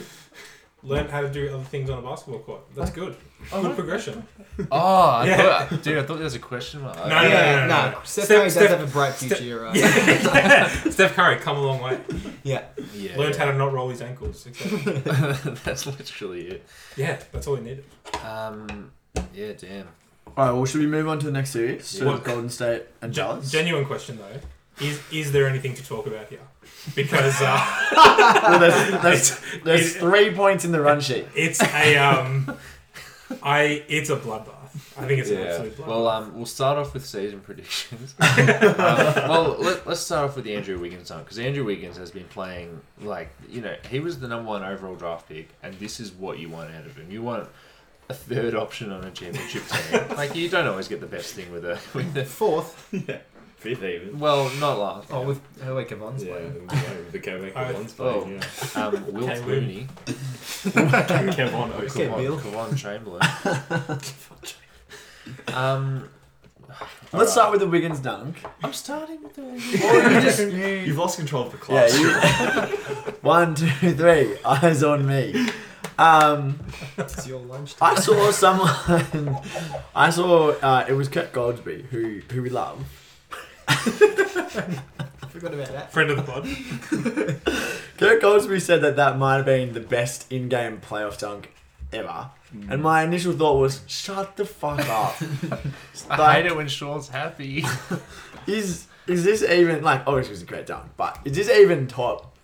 learned how to do other things on a basketball court. That's good. Oh, Good progression. [laughs] Oh, I Yeah. thought, dude, I thought there was a question mark. No, no, yeah, no, no, no. Steph Steph- Curry does Steph- have a bright Steph- future. you're right. [laughs] Steph Curry come a long way. Yeah. Yeah, Learned yeah. how to not roll his ankles. etc. [laughs] That's literally it. Yeah, that's all he needed. Um, yeah, damn. Alright, well, should we move on to the next series? So What- Golden State and Gen- Dallas? genuine question though: Is is there anything to talk about here? Because uh, [laughs] well, there's [laughs] there's, there's it- three points in the run sheet. it's a um, I it's a bloodbath. I think it's an Yeah. absolute bloodbath. Well, um, we'll start off with season predictions. [laughs] um, well, let, let's start off with the Andrew Wiggins one because Andrew Wiggins has been playing like you know he was the number one overall draft pick, and this is what you want out of him. You want a third option on a championship team. like you don't always get the best thing with a with the Fourth. Fifth even. well, not last. Oh, with Herway Kavon's Yeah, playing. the Kevin Oh, Kevon's oh. playing. Yeah. um, Will Okay, Clooney, Kevon Okay, Oakland. Bill. Kawan Chamberlain. [laughs] um, Let's start with the Wiggins dunk. I'm starting with the. [laughs] Or you just, you, You've lost control of the yeah, class. you, [laughs] one, two, three. Eyes on me. Um, It's your lunch. I saw someone. I saw uh, it was Kurt Goldsby, who who we love. Forgot about that. Friend of the pod. [laughs] Kurt Goldsby said that that might have been the best in-game playoff dunk ever. Hmm. And my initial thought was, shut the fuck up. [laughs] I hate it when Sean's happy. [laughs] Is is this even like? Obviously, it was a great dunk, but is this even top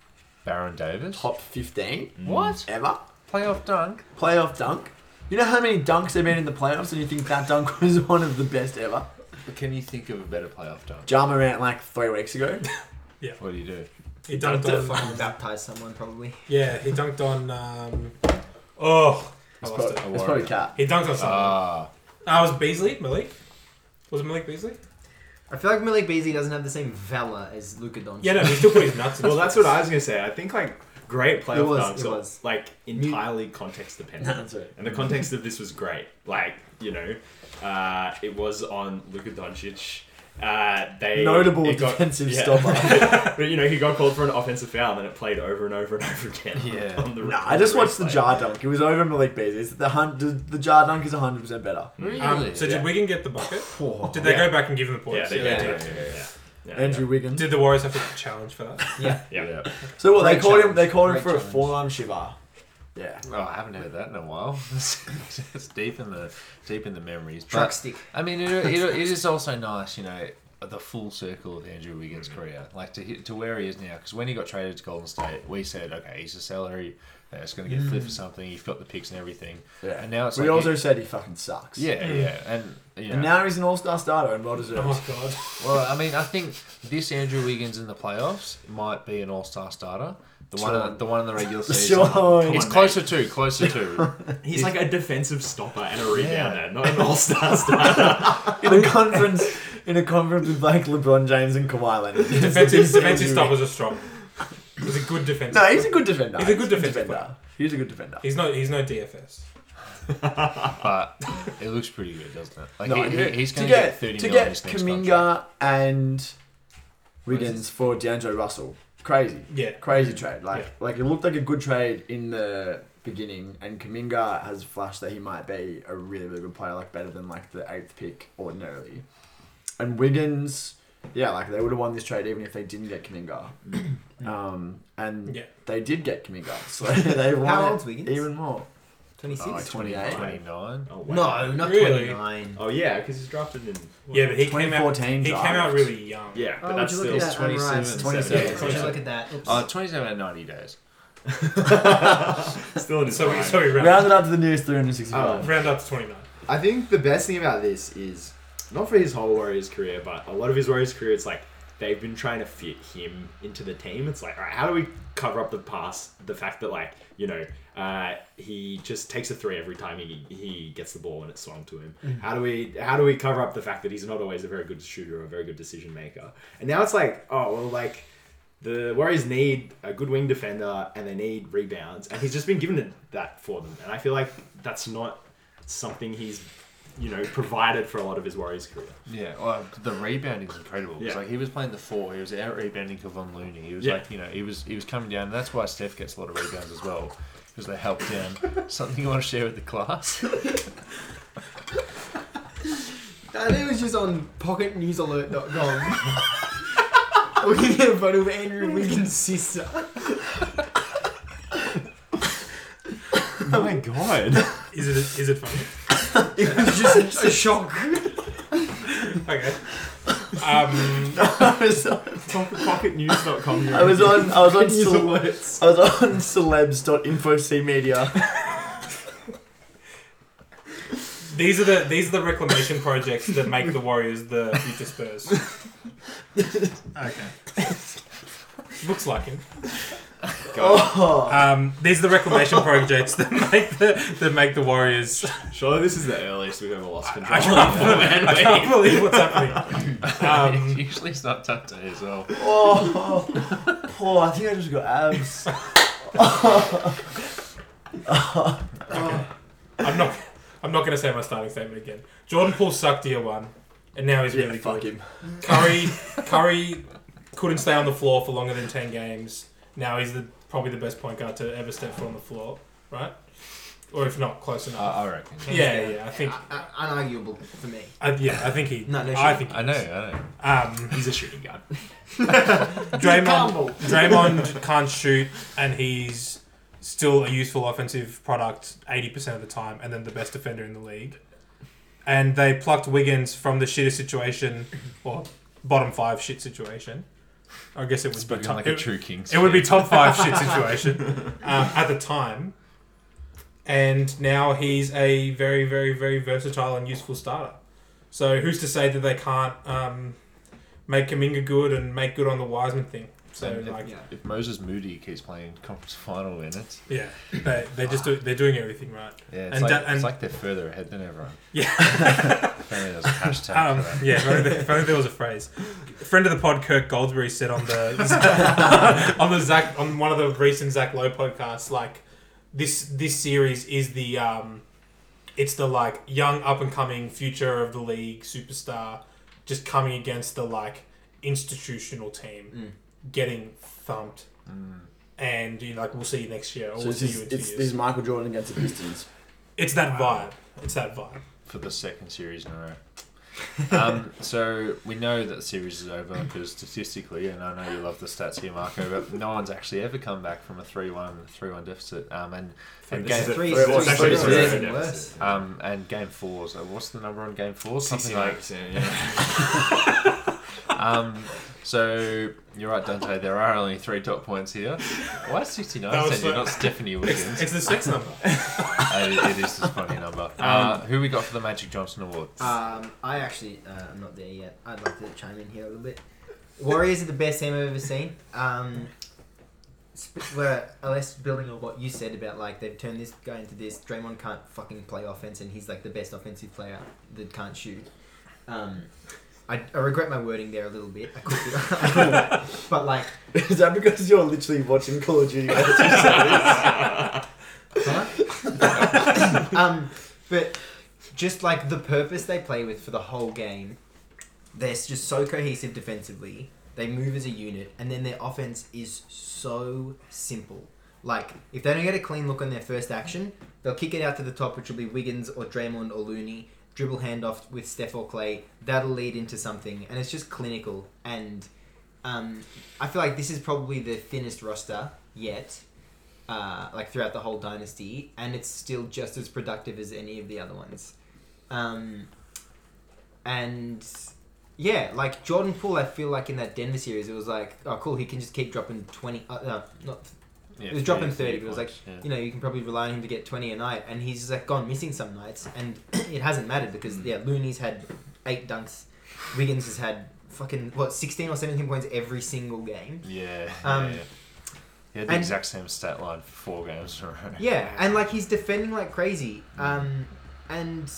Baron Davis. top fifteen hmm. What? ever Playoff dunk? playoff dunk? You know how many dunks have been in the playoffs, and you think that dunk was one of the best ever? Can you think of a better playoff dunk? Ja Morant like three weeks ago. [laughs] Yeah. What do you do? He dunked on. Fucking baptize someone probably. Yeah, he dunked on. Um, [laughs] oh, I It's lost probably, it. it's probably Cat. He dunked on someone. Ah, Ah, was Beasley Malik? Was it Malik Beasley? I feel like Malik Beasley doesn't have the same valor as Luka Doncic. Yeah, no, he still put his nuts in. Well, his that's what I was gonna say. I think like great playoff It was, dunks it are was. like entirely context dependent. That's right. And the context of this was great. Like, you know, uh, it was on Luka Doncic. Uh, they Notable it got- defensive yeah. stopper. [laughs] but you know, he got called for an offensive foul, and then it played over and over and over again. Yeah. on the, No, on I just the watched the Ja dunk. It was over Malik Beasley. It's The hun- the, the Ja dunk is hundred percent better. really? Um, so Yeah. did Wigan get the bucket? Oh. Did they Yeah. go back and give him the Yeah, points? they Yeah, did. yeah, Yeah, yeah, yeah. Andrew Wiggins. Did the Warriors have to challenge for that? Yeah. Yeah. So what they Great called him? They called him Great for a challenge. forearm shiver. Yeah. Oh, I haven't heard that in a while. [laughs] it's deep in the deep in the memories. Truck But, stick. I mean, it, it, it is also nice, you know, the full circle of Andrew Wiggins' mm. career, like to to where he is now. Because when he got traded to Golden State, we said, okay, he's a salary. Uh, it's going to get flipped for mm. something. You've got the picks and everything. Yeah. And now it's we like also said he fucking sucks. Yeah, mm. yeah, and you know, And now he's an all-star starter and well oh, deserved. Oh god. well, I mean, I think this Andrew Wiggins in the playoffs might be an All-Star starter. The one, Sean. the one in the regular [laughs] season. Sean. It's closer to, closer to. [laughs] He's like a defensive stopper and a rebounder, Yeah. not an all-star [laughs] starter. in a conference, in a conference with like LeBron James and Kawhi Leonard. Defensive defensive stoppers are strong. He's a good defensive. No, he's a good defender. He's a good defensive defender. He's a good defender. He's no he's no DFS. but it looks pretty good, doesn't it? Like No, he, he- he- he's to going to get get thirty to million get this next Kuminga and Wiggins for D'Angelo Russell. Crazy, Yeah. crazy trade. Like Yeah. like it looked like a good trade in the beginning, and Kuminga has flashed that he might be a really really good player, like better than like the eighth pick ordinarily. And Wiggins, yeah, like they would have won this trade even if they didn't get Kuminga. [coughs] um, and Yeah. they did get Kuminga, so [laughs] [laughs] they won How old's Wiggins? even more. 26? Oh, 28. 29. Oh, wow. no, not Really? 29. Oh yeah, because he's drafted in. Yeah, but he came out 2014 he came out draft. really young. Yeah, but Oh, that's would you still. at that? 27, Right, 27. Yeah, would you look at that? Oops. Uh, 27 at 90 days. [laughs] Still in his So we prime. so we round, Rounded up to the nearest 365. round up to twenty nine. I think the best thing about this is not for his whole Warriors career, but a lot of his Warriors career, it's like they've been trying to fit him into the team. It's like, all right, how do we cover up the past, the fact that like you know uh, he just takes a three every time he, he gets the ball and it's swung to him. How do we how do we cover up the fact that he's not always a very good shooter or a very good decision maker? And now it's like, oh well, like. The Warriors need a good wing defender and they need rebounds, and he's just been given that for them. And I feel like that's not something he's you know provided for a lot of his Warriors career. Yeah, well, the rebounding is incredible. Yeah. like he was playing the four. He was out rebounding Kevon Looney. He was Yeah. like, you know, he was he was coming down. And that's why Steph gets a lot of rebounds as well, because they helped down. [laughs] Something you want to share with the class? I think it was just on pocketnewsalert.com. Looking [laughs] get a photo of Andrew Wiggins' sister. Oh [laughs] my god. Is it is it funny? It was just a shock. Okay. Um, I was on, Pocketnews.com. I was on, I was on, [laughs] News cel- alerts. I was on celebs.info media. these are the these are the reclamation projects that make the Warriors the future Spurs. [laughs] Okay. Looks like him. Oh. Um, these are the reclamation [laughs] projects that make the that make the Warriors. Surely this is the earliest we've ever lost control. I can't, [laughs] believe, I can't believe what's happening. [laughs] Um, Usually it's not Dante as well. Oh, oh, I think I just got abs. I'm not. I'm not going to say my starting statement again. Jordan Poole sucked year one, and now he's Yeah, really fuck good. him. Curry, Curry couldn't stay on the floor for longer than ten games. Now he's the probably the best point guard to ever step foot on the floor, right? Or if not, close I, enough. I reckon. yeah, yeah. yeah, I think. Uh, unarguable for me. I, yeah, I think he. No, no I shit. think. I know, I know. Um, He's a shooting guard. [laughs] Draymond, Draymond can't shoot, and he's still a useful offensive product 80% of the time, and then the best defender in the league. And they plucked Wiggins from the shittest situation, or bottom five shit situation. I guess it would be Spoken top, like a it, true Kings. it would be top five shit [laughs] situation um, at the time. And now he's a very, very, very versatile and useful starter. So who's to say that they can't um, make Kuminga good and make good on the Wiseman thing? So And if, like, yeah. if Moses Moody keeps playing conference [laughs] final minutes, yeah, they they just do, they're doing everything right. yeah, it's, And like, da- and- it's like they're further ahead than everyone. Yeah. [laughs] Apparently there's a hashtag Um, for that. yeah, if only, there, if only there was a phrase. A friend of the pod, Kirk Goldsberry, said on the [laughs] on the Zach on one of the recent Zach Lowe podcasts, like this this series is the um, it's the like young up and coming future of the league superstar, just coming against the like institutional team, getting thumped, and you know, like we'll see you next year, or So we'll it's, see this, you in two it's, years. this is Michael Jordan against the Pistons. It's that vibe. It's that vibe. for the second series in a row. Um, [laughs] so we know that the series is over because statistically, and I know you love the stats here, Marco, but no one's actually ever come back from a 3-1, 3-1 deficit. Um, and and game, a- Three, Well, three, it's actually three, zero three, deficit. worse. um, and game four. So what's the number on game four? Something like 69%, [laughs] yeah. Um, so you're right, Dante. There are only three top points here. Why sixty nine? That was Said you're fu- not Stephanie Wiggins. [laughs] It's, it's the six number. Uh, [laughs] it is a funny number. Uh, who we got for the Magic Johnson Award? Um, I actually, uh, I'm not there yet. I'd like to chime in here a little bit. Warriors are the best team I've ever seen. Um, sp- we're less building on what you said about like they've turned this guy into this. Draymond can't fucking play offense, and he's like the best offensive player that can't shoot. Um, I, I regret my wording there a little bit. I could, do, I could but like, Is that because you're literally watching Call of Duty? while Huh? [laughs] um, but just like the purpose they play with for the whole game, they're just so cohesive defensively. They move as a unit, and then their offense is so simple. Like if they don't get a clean look on their first action, they'll kick it out to the top, which will be Wiggins or Draymond or Looney. Dribble handoff with Steph or Clay. That'll lead into something, and it's just clinical. And um, I feel like this is probably the thinnest roster yet uh, like throughout the whole dynasty, and it's still just as productive as any of the other ones. Um, and yeah, like Jordan Poole, I feel like in that Denver series, it was like, oh, cool, he can just keep dropping twenty. Uh, no, not Yeah, it was dropping 30 thirty, but it was like yeah. you know you can probably rely on him to get twenty a night, and he's just like gone missing some nights, and [clears throat] it hasn't mattered because yeah, Looney's had eight dunks, Wiggins has had fucking what sixteen or seventeen points every single game. Yeah, Um, yeah, yeah. He had the and- exact same stat line for four games in a row. Yeah, and like he's defending like crazy. Um, and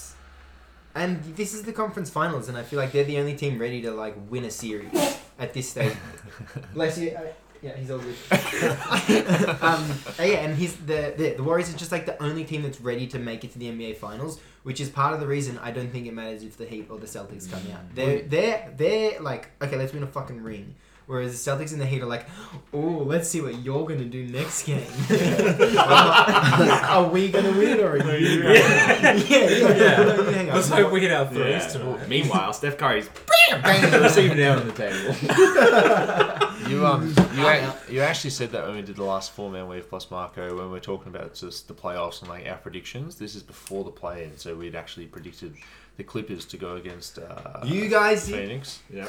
and this is the conference finals, and I feel like they're the only team ready to like win a series at this stage. [laughs] Bless you. Yeah, he's all good. [laughs] um, uh, yeah, and he's the, the the Warriors are just like the only team that's ready to make it to the NBA Finals, which is part of the reason I don't think it matters if the Heat or the Celtics come out. They're they're they're like okay, let's win a fucking ring. Whereas the Celtics and the Heat are like, oh, let's see what you're gonna do next game. [laughs] are we gonna win or are you? Yeah. [laughs] yeah, yeah. Yeah. No, you hang on. Let's hope we hit our threes Yeah. tonight. Meanwhile, Steph Curry's banging the receiver down on the table. You um you, a- you actually said that when we did the last four man weave plus Marco when we are talking about just the playoffs and like our predictions. This is before the play in, so we'd actually predicted the Clippers to go against uh, You guys did. Phoenix, Yeah.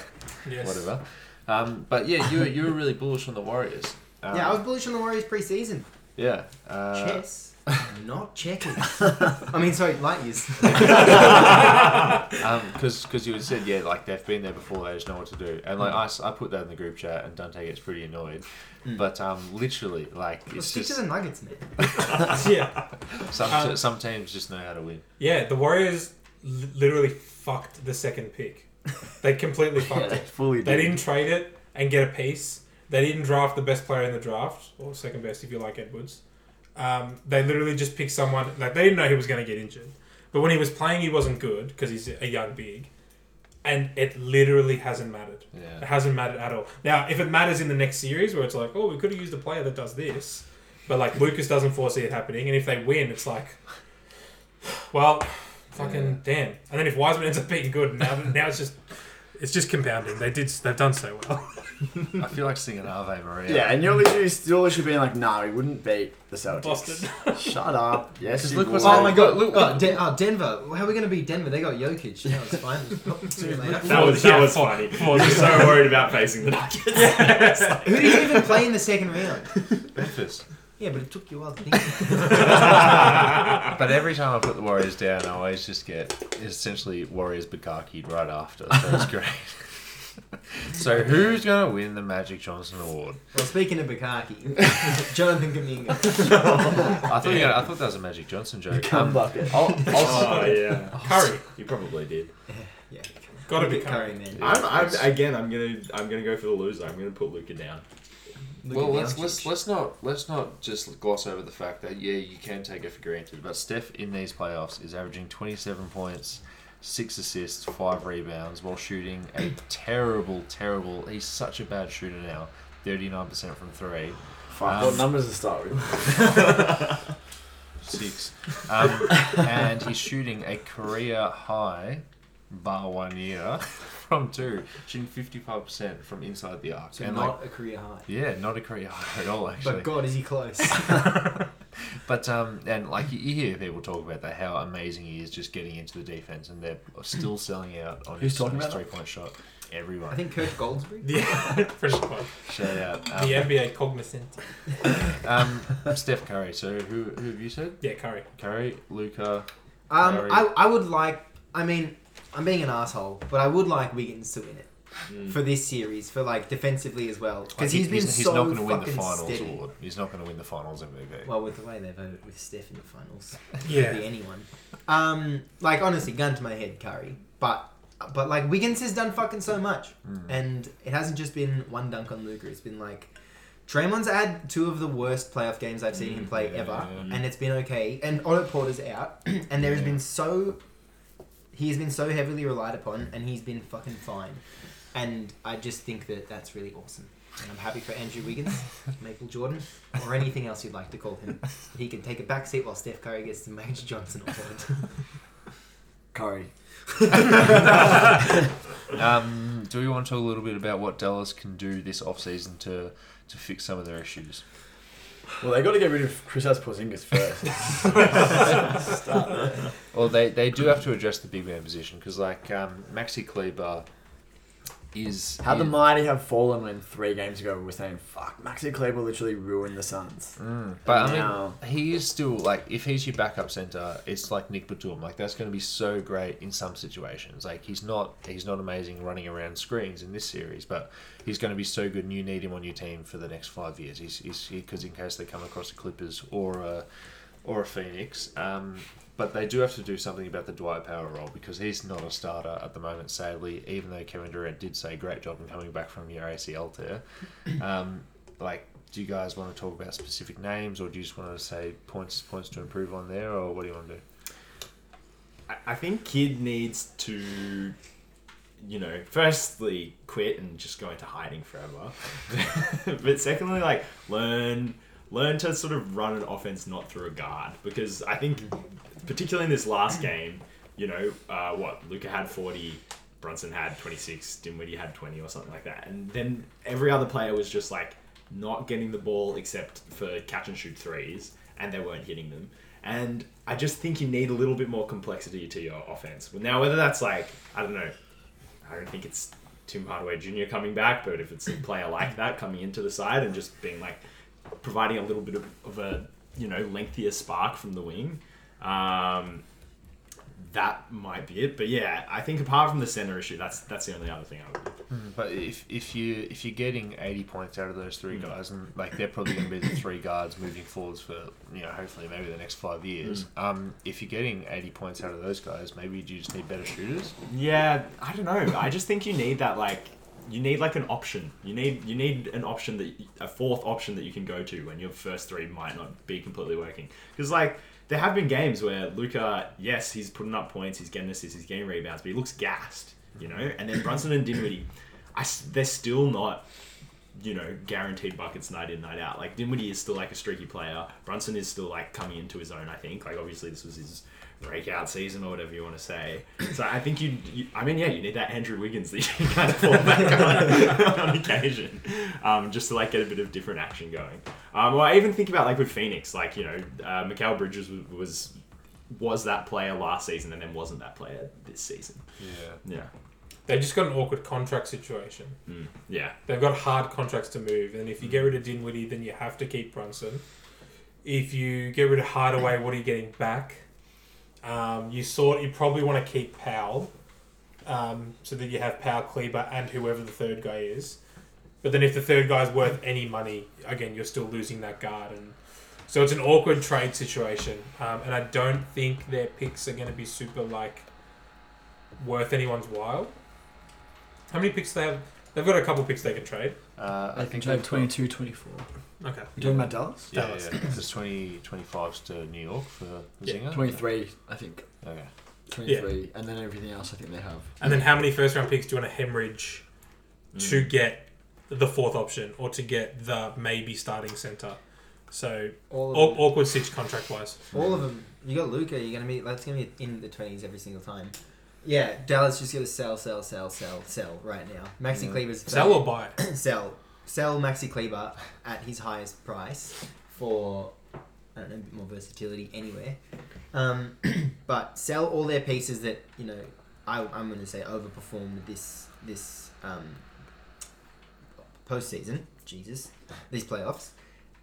Yes. whatever. Um, but yeah, you were, you were really bullish on the Warriors. Um, Yeah, I was bullish on the Warriors preseason. yeah. Uh, Chess, [laughs] not checking. [laughs] I mean, sorry, light years. [laughs] because because you had said yeah like they've been there before they just know what to do and like I, I put that in the group chat and Dante gets pretty annoyed Mm. but um literally like Let's it's stick to just the Nuggets, man. yeah. some Um, some teams just know how to win Yeah, the Warriors li- literally fucked the second pick. They completely fucked Yeah, it. fully They did. didn't trade it and get a piece. They didn't draft the best player in the draft, or second best if you like Edwards. Um, they literally just picked someone like they didn't know he was going to get injured, but when he was playing, he wasn't good because he's a young big, and it literally hasn't mattered. It hasn't mattered at all. Now, if it matters in the next series where it's like, oh, we could have used a player that does this, but like Lucas doesn't foresee it happening, and if they win, it's like, [sighs] well, fucking damn. And then if Wiseman ends up being good, now now it's just it's just compounding. They did they've done so well. I feel like singing Ave Maria Yeah, and you're literally still literally being like, nah, we wouldn't beat the Celtics. Boston. [laughs] Shut up. Yes, Because you look what's would. Oh my god, Look- look, oh, Den- oh, Denver. How are we going to beat Denver? They got Jokic. That was fine. [laughs] See. That was, that was funny. I was so worried about facing the Nuggets. [laughs] Who did you even play in the second round? Memphis Yeah, but it took you a while to think. [laughs] but every time I put the Warriors down I always just get essentially Warriors Bukaki right after so it's great [laughs] so who's gonna win the Magic Johnson Award Well, speaking of Bukaki, [laughs] Jonathan Kuminga. I thought you were- I thought that was a Magic Johnson joke Cum Um, bucket. I'll, I'll, Oh yeah, Curry. you probably did. Yeah, Gotta be Luka Curry. man. I'm, I'm again. I'm gonna. I'm gonna go for the loser. I'm gonna put Luka down. Luka Well, let's let's let's not let's not just gloss over the fact that yeah you can take it for granted, but Steph in these playoffs is averaging twenty seven points, six assists, five rebounds, while shooting a terrible, terrible. He's such a bad shooter now, thirty nine percent from three, Fuck, Um, what numbers to start with? [laughs] six, um, and he's shooting a career high bar one year from two, shooting 55% from inside the arc. So and not like, a career high. yeah, not a career high at all, actually. But God, is he close? [laughs] But um, and like you, you hear people talk about that how amazing he is just getting into the defense, and they're still selling out on Who's his, his three point shot. Everyone, I think Kirk Goldsberry. [laughs] Yeah, pretty much. shout out. The Um, NBA cognizant. um, Steph Curry. So who who have you said? Yeah, Curry. Curry, Luka. Um, Curry. I, I would like. I mean, I'm being an asshole, but I would like Wiggins to win it Mm. for this series, for like defensively as well, Like, because he- he's been he's, so not going to win the fucking finals steady. award. He's not going to win the finals MVP. Well, with the way they voted with Steph in the finals, it could be anyone. Um, like honestly, gun to my head, Curry. But but like Wiggins has done fucking so much, Mm. and it hasn't just been one dunk on Luka. It's been like Draymond's had two of the worst playoff games I've seen him play Yeah, ever, yeah. and it's been okay. And Otto Porter's out, [clears throat] and there has Yeah. been so he has been so heavily relied upon, and he's been fucking fine. And I just think that that's really awesome. And I'm happy for Andrew Wiggins, [laughs] Maple Jordan, or anything else you'd like to call him. He can take a back seat while Steph Curry gets the Major Johnson award. [laughs] Curry. [laughs] Um, do we want to talk a little bit about what Dallas can do this offseason to to fix some of their issues? Well, they got to get rid of Chris Porzingis first. [laughs] Start there. Well, they, they do have to address the big man position because like um, Maxi Kleber is How the mighty have fallen when three games ago we were saying, "Fuck, Maxi Kleber literally ruined the Suns." Mm, but I Now- mean, he is still like if he's your backup center, it's like Nick Batum. Like that's going to be so great in some situations. Like he's not he's not amazing running around screens in this series, but he's going to be so good, and you need him on your team for the next five years. He's because in case they come across the Clippers or a or a Phoenix. Um, but they do have to do something about the Dwight Powell role because he's not a starter at the moment, sadly. Even though Kevin Durant did say great job in coming back from your ACL tear. [coughs] Um, like, do you guys want to talk about specific names, or do you just want to say points points to improve on there, or what do you want to do? I- I think Kidd needs to, you know, firstly quit and just go into hiding forever. [laughs] but secondly, like learn learn to sort of run an offense not through a guard because I think, particularly in this last game, you know, uh, what Luka had forty. Brunson had 26, Dinwiddie had 20 or something like that. And then every other player was just like not getting the ball except for catch and shoot threes, and they weren't hitting them. And I just think you need a little bit more complexity to your offense. Now, whether that's like, I don't know, I don't think it's Tim Hardaway Jr. coming back, but if it's a player like that coming into the side and just being like, providing a little bit of, of a, you know, lengthier spark from the wing, um, that might be it. But yeah, I think apart from the center issue, that's that's the only other thing I would do. But if if you if you're getting eighty points out of those three Mm. guys, and like they're probably going to be the three guards moving forwards for you know hopefully maybe the next five years. Um, if you're getting eighty points out of those guys, maybe you just need better shooters. Yeah, I don't know. I just think you need that like you need like an option. You need you need an option that a fourth option that you can go to when your first three might not be completely working. Because like there have been games where Luka, yes, he's putting up points, he's getting assists, he's getting rebounds, but he looks gassed, you know. And then Brunson and Dinwiddie, I they're still not. You know, guaranteed buckets night in, night out. Like Dinwiddie is still like a streaky player. Brunson is still like coming into his own. I think. Like obviously this was his breakout season or whatever you want to say. So I think you, you I mean, yeah, you need that Andrew Wiggins that you kind of fall back on, [laughs] on occasion, um, just to like get a bit of different action going. Um, well, I even think about like with Phoenix, like you know, uh, Mikal Bridges was, was was that player last season and then wasn't that player this season. Yeah. Yeah, They just got an awkward contract situation. mm, yeah, They've got hard contracts to move, and if you get rid of Dinwiddie, then you have to keep Brunson. If you get rid of Hardaway, what are you getting back? Um, you sort you probably want to keep Powell, um, so that you have Powell, Kleber, and whoever the third guy is. But then if the third guy's worth any money, again you're still losing that guard, and so it's an awkward trade situation. Um, and I don't think their picks are going to be super like worth anyone's while. How many picks they have? They've got a couple picks they can trade. Uh, I I think think they have they've got- 22, 24. Okay. You talking about Dallas? Yeah, Dallas. yeah. Because 20, 25's to New York for Yeah, Zinger. 23, I think. Okay. 23, and then everything else I think they have. And then how many first round picks do you want to hemorrhage to Mm. get the fourth option or to get the maybe starting center? So All of aw- them. awkward stitch contract wise. All of them. You got Luka. You're gonna be. That's gonna be in the twenties every single time. Yeah, Dallas just gotta sell, sell, sell, sell, sell right now. Maxi Kleber's Sell or buy? [clears throat] sell, sell Maxi Kleber at his highest price for I don't know a bit more versatility anywhere. Um, [clears throat] but sell all their pieces that you know I, I'm going to say overperformed this this um, postseason. Jesus, these playoffs,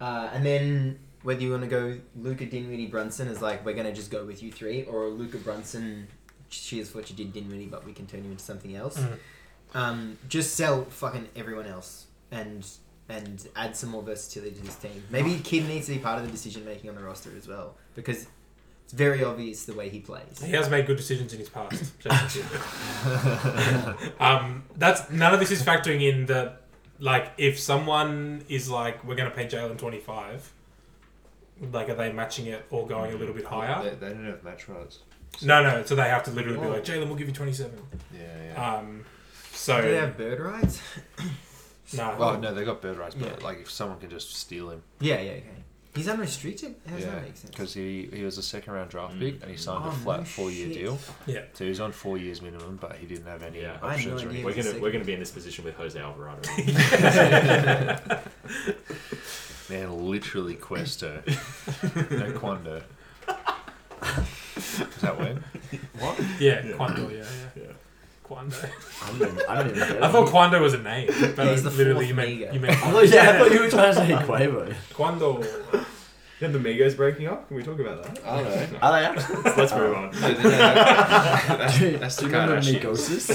uh, and then whether you want to go Luka Dinwiddie Brunson is like we're going to just go with you three, or Luka Brunson. Cheers what you did, Dinwiddie, but we can turn you into something else. Mhm. Um, just sell fucking everyone else and and add some more versatility to this team. Maybe Kidd needs to be part of the decision making on the roster as well because it's very obvious the way he plays. He has made good decisions in his past. [laughs] Um, that's none of this is factoring in the like if someone is like we're going to pay Jalen twenty five. Like, are they matching it or going a little bit higher? They, they don't have match rights. No, no. So they have to literally be Oh. like, Jalen, we'll give you twenty seven. Yeah, yeah. Um, so Do they have bird rights? [coughs] no, well, no, they got bird rights, but Yeah. like if someone can just steal him, Yeah, yeah, okay. He's unrestricted. How does yeah, that make sense? because he he was a second round draft Mm. pick and he signed Oh, a flat no four year deal. Yeah. So he was on four years minimum, but he didn't have any Yeah. I had no options or anything. We're gonna we're gonna be in this position with Jose Alvarado. [laughs] Man, literally Questo. [laughs] no Quando. [laughs] Is that [laughs] when? Yeah, Yeah. Quando. Yeah, yeah. yeah. Quando. [laughs] I don't even, I don't even get it. I thought Quando was a name, but Yeah, he's the literally fourth you meant Mega. you meant I thought, yeah, I thought you were trying to say Quavo. Quando. Yeah, the Migos breaking up. Can we talk about that? I don't know. [laughs] Are they actually? Let's move on. that's, Dude, that's do the you remember Kardashians. Migoses?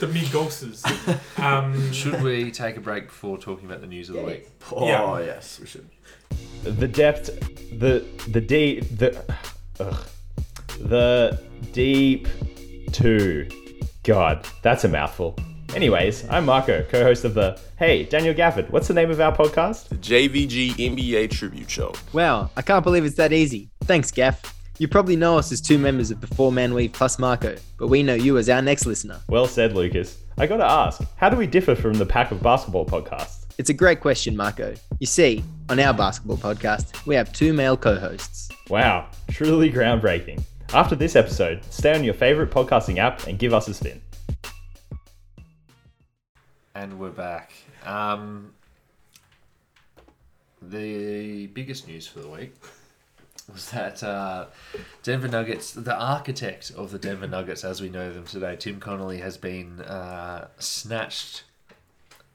the Migoses. Um, Should we take a break before talking about the news of the week? Oh, Yeah. yes, we should. the depth, the the deep, the ugh, the deep two. God, that's a mouthful. Anyways, I'm Marco, co-host of the Hey Daniel Gafford. What's the name of our podcast? The JVG NBA Tribute Show. Wow, I can't believe it's that easy. Thanks, Gaff. You probably know us as two members of the Four Man Weave plus Marco, but we know you as our next listener. Well said, Lucas. I gotta ask, how do we differ from the pack of basketball podcasts? It's a great question, Marco. You see, on our basketball podcast, we have two male co hosts. Wow, truly groundbreaking. After this episode, stay on your favorite podcasting app and give us a spin. And we're back. Um, the biggest news for the week [laughs] was that uh, Denver Nuggets, the architect of the Denver Nuggets as we know them today, Tim Connelly, has been uh, snatched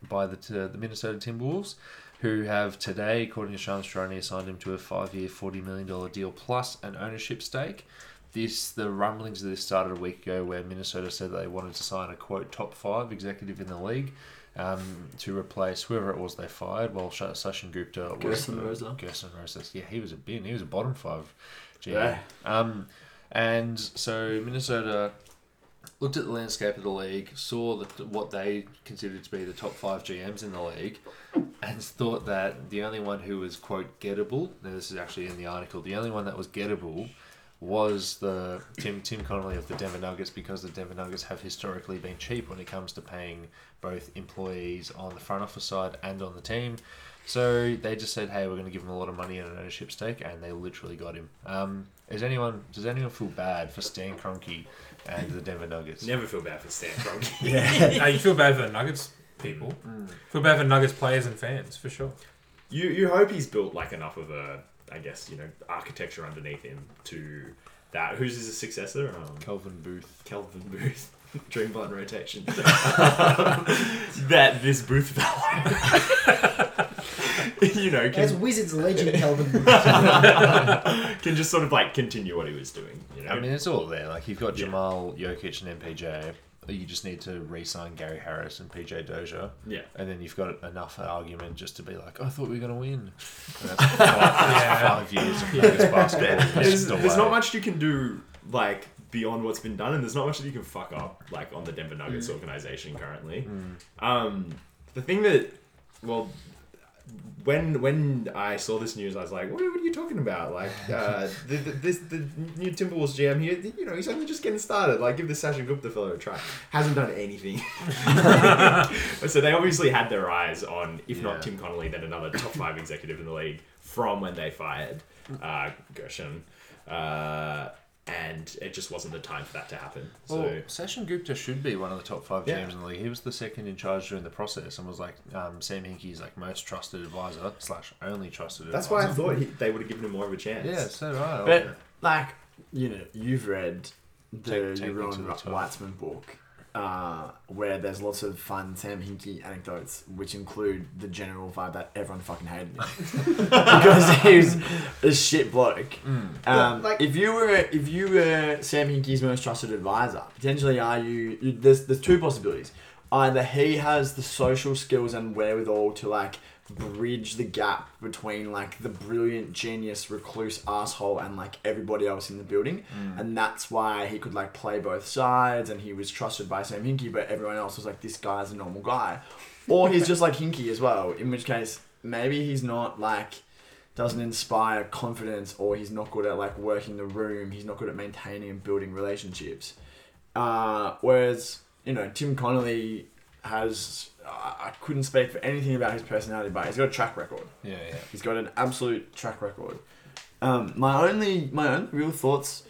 by the, uh, the Minnesota Timberwolves, who have today, according to Shams Charania, assigned him to a five-year, $40 million deal plus an ownership stake. This the rumblings of this started a week ago, where Minnesota said they wanted to sign a quote top five executive in the league um, to replace whoever it was they fired. While Sh- Sachin Gupta was Gersson Rosa. Gersson Rosa, yeah, he was a bin. He was a bottom five. GM. Yeah. Um, and so Minnesota looked at the landscape of the league, saw the, what they considered to be the top five GMs in the league, and thought that the only one who was quote gettable. Now this is actually in the article. The only one that was gettable was the Tim Tim Connelly of the Denver Nuggets because the Denver Nuggets have historically been cheap when it comes to paying both employees on the front office side and on the team. So they just said, "Hey, we're going to give him a lot of money and an ownership stake," and they literally got him. Um, is anyone does anyone feel bad for Stan Kroenke and the Denver Nuggets? Never feel bad for Stan Kroenke. [laughs] Yeah. no, you feel bad for the Nuggets people. Feel bad for Nuggets players and fans for sure. You you hope he's built like enough of a, I guess you know, architecture underneath him to that. Who's his successor? Um, Calvin Booth. Calvin Booth. [laughs] Dreamline rotation. [laughs] that this Booth fellow, [laughs] you know, As can, Wizards legend Calvin. Booth can just sort of like continue what he was doing. You know, I mean, it's all there. Like you've got Yeah. Jamal Jokic and MPJ. You just need to re-sign Gary Harris and PJ Dozier, yeah. and then you've got enough argument just to be like, "I thought we were going to win." [laughs] And that's five, that's five years of Nuggets basketball. There's, there's not much you can do like beyond what's been done, and there's not much that you can fuck up like on the Denver Nuggets organization currently. Um, the thing that, well, when when I saw this news, I was like, "What, what are you talking about? Like, uh, [laughs] the, the, this the new Timberwolves GM here, you know, he's only just getting started. Like, give this Sachin Gupta fellow a try. Hasn't done anything. [laughs] [laughs] so they obviously had their eyes on, if Yeah. not Tim Connelly, then another top five executive in the league from when they fired uh, Gersson. Uh, and it just wasn't the time for that to happen. So Well, Sachin Gupta should be one of the top five Yeah. GMs in the league. He was the second in charge during the process and was like um, Sam Hinkie's like most trusted advisor slash only trusted that's why I thought he, they would have given him more of a chance. Yeah, so right. But like you know, you've read the Take- take me Yaron to the top. Weitzman book, uh, where there's lots of fun Sam Hinkie anecdotes, which include the general vibe that everyone fucking hated him [laughs] because he was a shit bloke. Um, Yeah, like- if you were if you were Sam Hinkie's most trusted advisor, potentially are you? you there's there's two possibilities. Either he has the social skills and wherewithal to like bridge the gap between like the brilliant genius recluse asshole and like everybody else in the building. And that's why he could like play both sides and he was trusted by Sam Hinkie but everyone else was like this guy's a normal guy. Or he's just like Hinkie as well in which case maybe he's not like doesn't inspire confidence or he's not good at like working the room. He's not good at maintaining and building relationships. Uh, whereas you know Tim Connelly has I I couldn't speak for anything about his personality but he's got a track record yeah, yeah. He's got an absolute track record. Um, my only my only real thoughts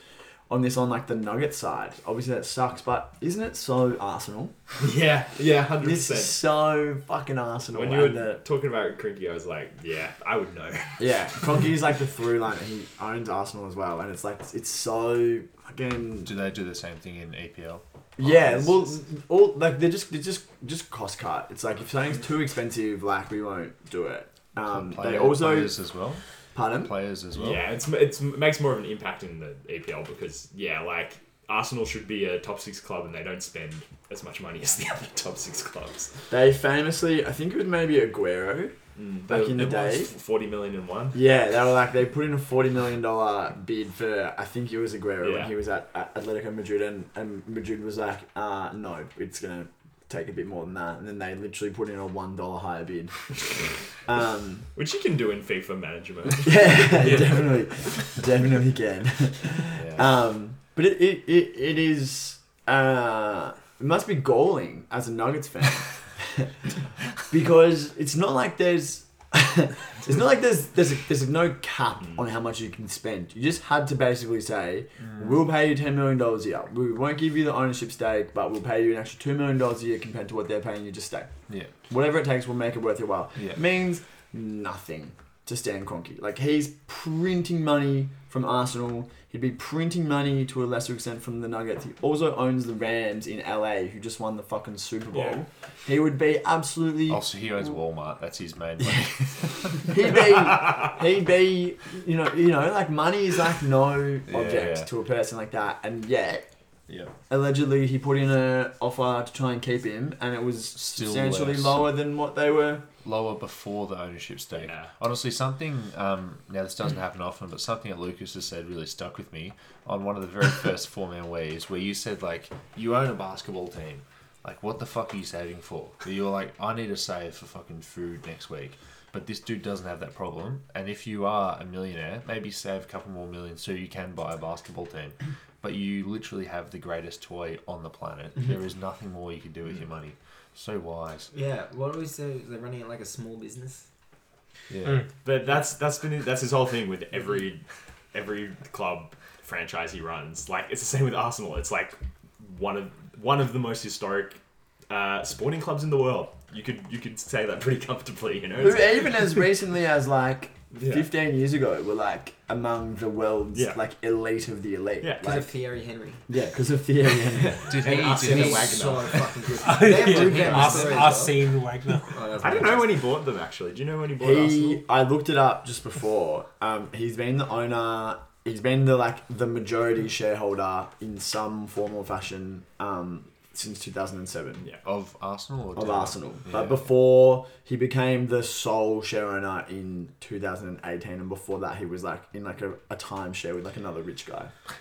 on this on like the Nugget side. Obviously that sucks, but isn't it so Arsenal? [laughs] yeah, yeah, hundred This is percent. so fucking Arsenal. When you and were the, talking about Kroenke, I was like, yeah, I would know. [laughs] yeah, Kroenke's like the through line. He owns Arsenal as well, and it's like it's so fucking Do they do the same thing in EPL? Yeah, it's well, all like they're just they're just just cost cut. It's like if something's too expensive, like we won't do it. Um, Player- they also players as well. pardon. Players as well. Yeah, it's it's it makes more of an impact in the EPL because yeah, like Arsenal should be a top six club and they don't spend as much money as the [laughs] other top six clubs. They famously, I think it was maybe Aguero. Back in the day. forty million in one. Yeah, they were like they put in a forty million dollar bid for I think it was Aguero Yeah. when he was at, at Atletico Madrid, and, and Madrid was like, uh, no, it's gonna take a bit more than that, and then they literally put in a one dollar higher bid. [laughs] um, Which you can do in FIFA management. [laughs] [laughs] yeah, definitely, definitely can. Yeah. Um, but it, it, it, it is uh, it must be galling as a Nuggets fan because it's not like there's [laughs] it's not like there's there's there's no cap mm. on how much you can spend. You just had to basically say, we'll pay you ten million dollars a year. We won't give you the ownership stake, but we'll pay you an extra two million dollars a year compared to what they're paying you. Just stay. yeah. Whatever it takes, we'll make it worth your while. Yeah. Means nothing to Stan Kroenke. Like he's printing money from Arsenal. He'd be printing money to a lesser extent from the Nuggets. He also owns the Rams in LA, who just won the fucking Super Bowl. Yeah. He would be absolutely. Also, he owns Walmart. That's his main [laughs] money. He'd be. He'd be. You know. You know. Like money is like no object yeah. to a person like that, and yet yeah. allegedly he put in an offer to try and keep him, and it was Still substantially less. lower than what they were. Lower before the ownership stake. Yeah. Honestly, something, um, now this doesn't happen often, but something that Lucas has said really stuck with me on one of the very first [laughs] four man weaves where you said, like, you own a basketball team. Like, what the fuck are you saving for? You were like, I need to save for fucking food next week. But this dude doesn't have that problem. And if you are a millionaire, maybe save a couple more million so you can buy a basketball team. But you literally have the greatest toy on the planet. There is nothing more you can do with your money. So wise. Yeah, what do we say? They're running it like a small business. Yeah. Mm. But that's that's been that's his whole thing with every every club franchise he runs. Like it's the same with Arsenal. It's like one of one of the most historic uh, sporting clubs in the world. You could you could say that pretty [laughs] comfortably. You know. Even as recently as like Yeah. 15 years ago were like among the world's Yeah. like elite of the elite. Yeah. Because Like, of Thierry Henry. [laughs] yeah, because of Thierry Henry. Did he? And Did Arsene he? Wenger. He's so [laughs] fucking good. [laughs] They have yeah, Ruud Ars- Nistelrooy as well. Arsene Wagner. Oh, that's I don't know when he bought them actually. Do you know when he bought he, Arsenal? I looked it up just before. Um, he's been the owner. He's been the like the majority shareholder in some form or fashion um, since 2007 Yeah. Of Arsenal or of Arsenal. Yeah. But before he became the sole share owner in 2018, and before that he was like in like a, a timeshare with like another rich guy. [laughs]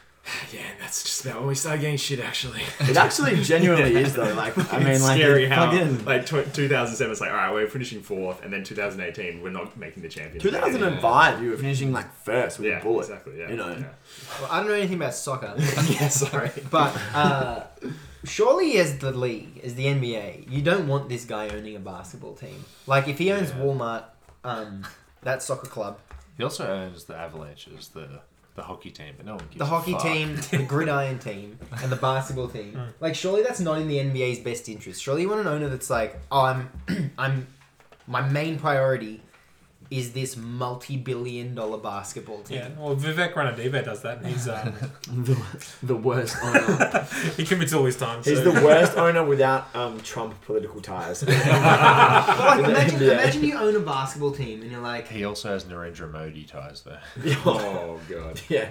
Yeah, that's just about when we started getting shit actually. It actually [laughs] genuinely is though. Like I mean, it's like scary how fucking- like tw 2007 it's like all right we're finishing fourth and then 2018 we're not making the champions 2005, you were finishing like first with yeah a bullet. exactly yeah You know. yeah. Well, I don't know anything about soccer, [laughs] yeah sorry but uh, surely as the league, as the NBA, you don't want this guy owning a basketball team. Like if he owns Yeah. Walmart, um, that soccer club. He also owns the Avalanches, the the hockey team, but no one gives the a hockey fuck. team, the [laughs] gridiron team, and the basketball team. Like, surely that's not in the NBA's best interest. Surely you want an owner that's like, oh, I'm, [clears throat] I'm, my main priority is this multi-billion-dollar basketball team. Yeah, well, Vivek Ranadive does that. And he's um, [laughs] the, the worst owner. [laughs] he commits all his time. He's so. the worst owner without um, Trump political ties. [laughs] But like, imagine, NBA. imagine you own a basketball team and you're like, He also has Narendra Modi ties though. Oh god. yeah.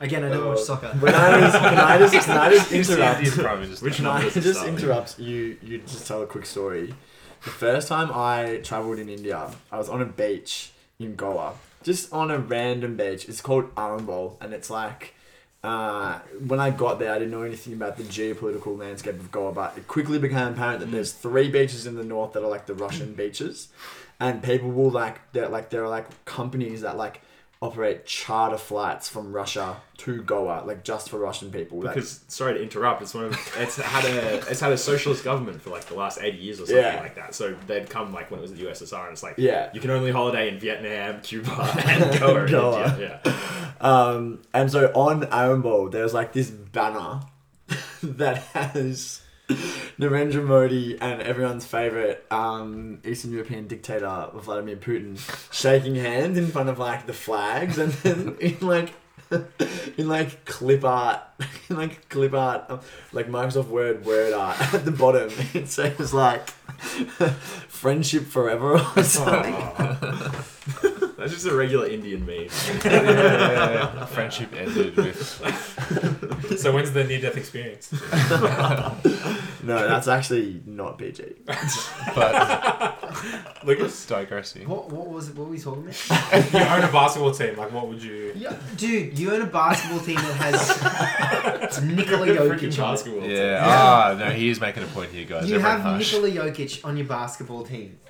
again, I don't watch soccer. When I was, can I just, can I just interrupt? Indian Prime Minister. Which Can I number does it just with? interrupt you? You just tell a quick story. The first time I traveled in India, I was on a beach in Goa, just on a random beach. It's called Arambol, and it's like. Uh, when I got there, I didn't know anything about the geopolitical landscape of Goa, but it quickly became apparent that there's three beaches in the north that are like the Russian beaches, and people will like they're like there are like companies that like operate charter flights from Russia to Goa, like just for Russian people. Because sorry to interrupt, it's one of it's had a it's had a socialist government for like the last eighty years or something Yeah. like that. So they'd come like when it was the USSR, and it's like Yeah. you can only holiday in Vietnam, Cuba, [laughs] and Goa. [laughs] Goa. India. Yeah. Um, and so on Arambol, there's like this banner [laughs] that has Narendra Modi and everyone's favorite um, Eastern European dictator Vladimir Putin shaking hands in front of like the flags, and then [laughs] in like [laughs] in like clip art, [laughs] in like clip art, um, like Microsoft Word word art at the bottom, it says like friendship forever or something. That's just a regular Indian meme. [laughs] [laughs] Friendship ended with So when's the near-death experience? [laughs] No, that's actually not PG. but Lucas, digressing. What, what was it? What were we talking about? you own a basketball team. Like, what would you? Yeah, dude, you own a basketball team that has Nikola Freaking Jokic on it. basketball. Yeah. Ah, no, he is making a point here, guys. You Everyone have hush. Nikola Jokic on your basketball team,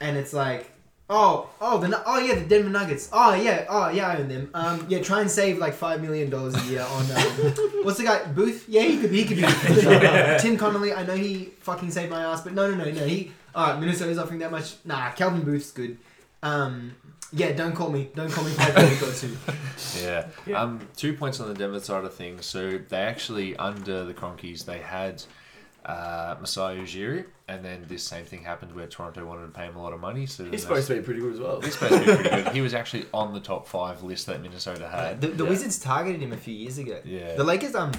and it's like, oh, oh, the oh yeah, the Denver Nuggets. Oh yeah, oh yeah, I own them. Um, yeah, try and save like five million dollars a year on um, [laughs] what's the guy Booth? Yeah, he could be, he could be. [laughs] Tim Connelly, I know he fucking saved my ass, but no, no, no, no. He, all right, Minnesota's offering that much. Nah, Calvin Booth's good. Um, yeah, don't call me, don't call me. Five got two. Yeah. Um, two points on the Denver side of things. So they actually under the Kroenkes they had uh, Masai Ujiri, and then this same thing happened where Toronto wanted to pay him a lot of money. So He's supposed to be pretty good as well. He's supposed to be pretty good. He was actually on the top five list that Minnesota had. The, the Yeah. Wizards targeted him a few years ago. Yeah. The Lakers um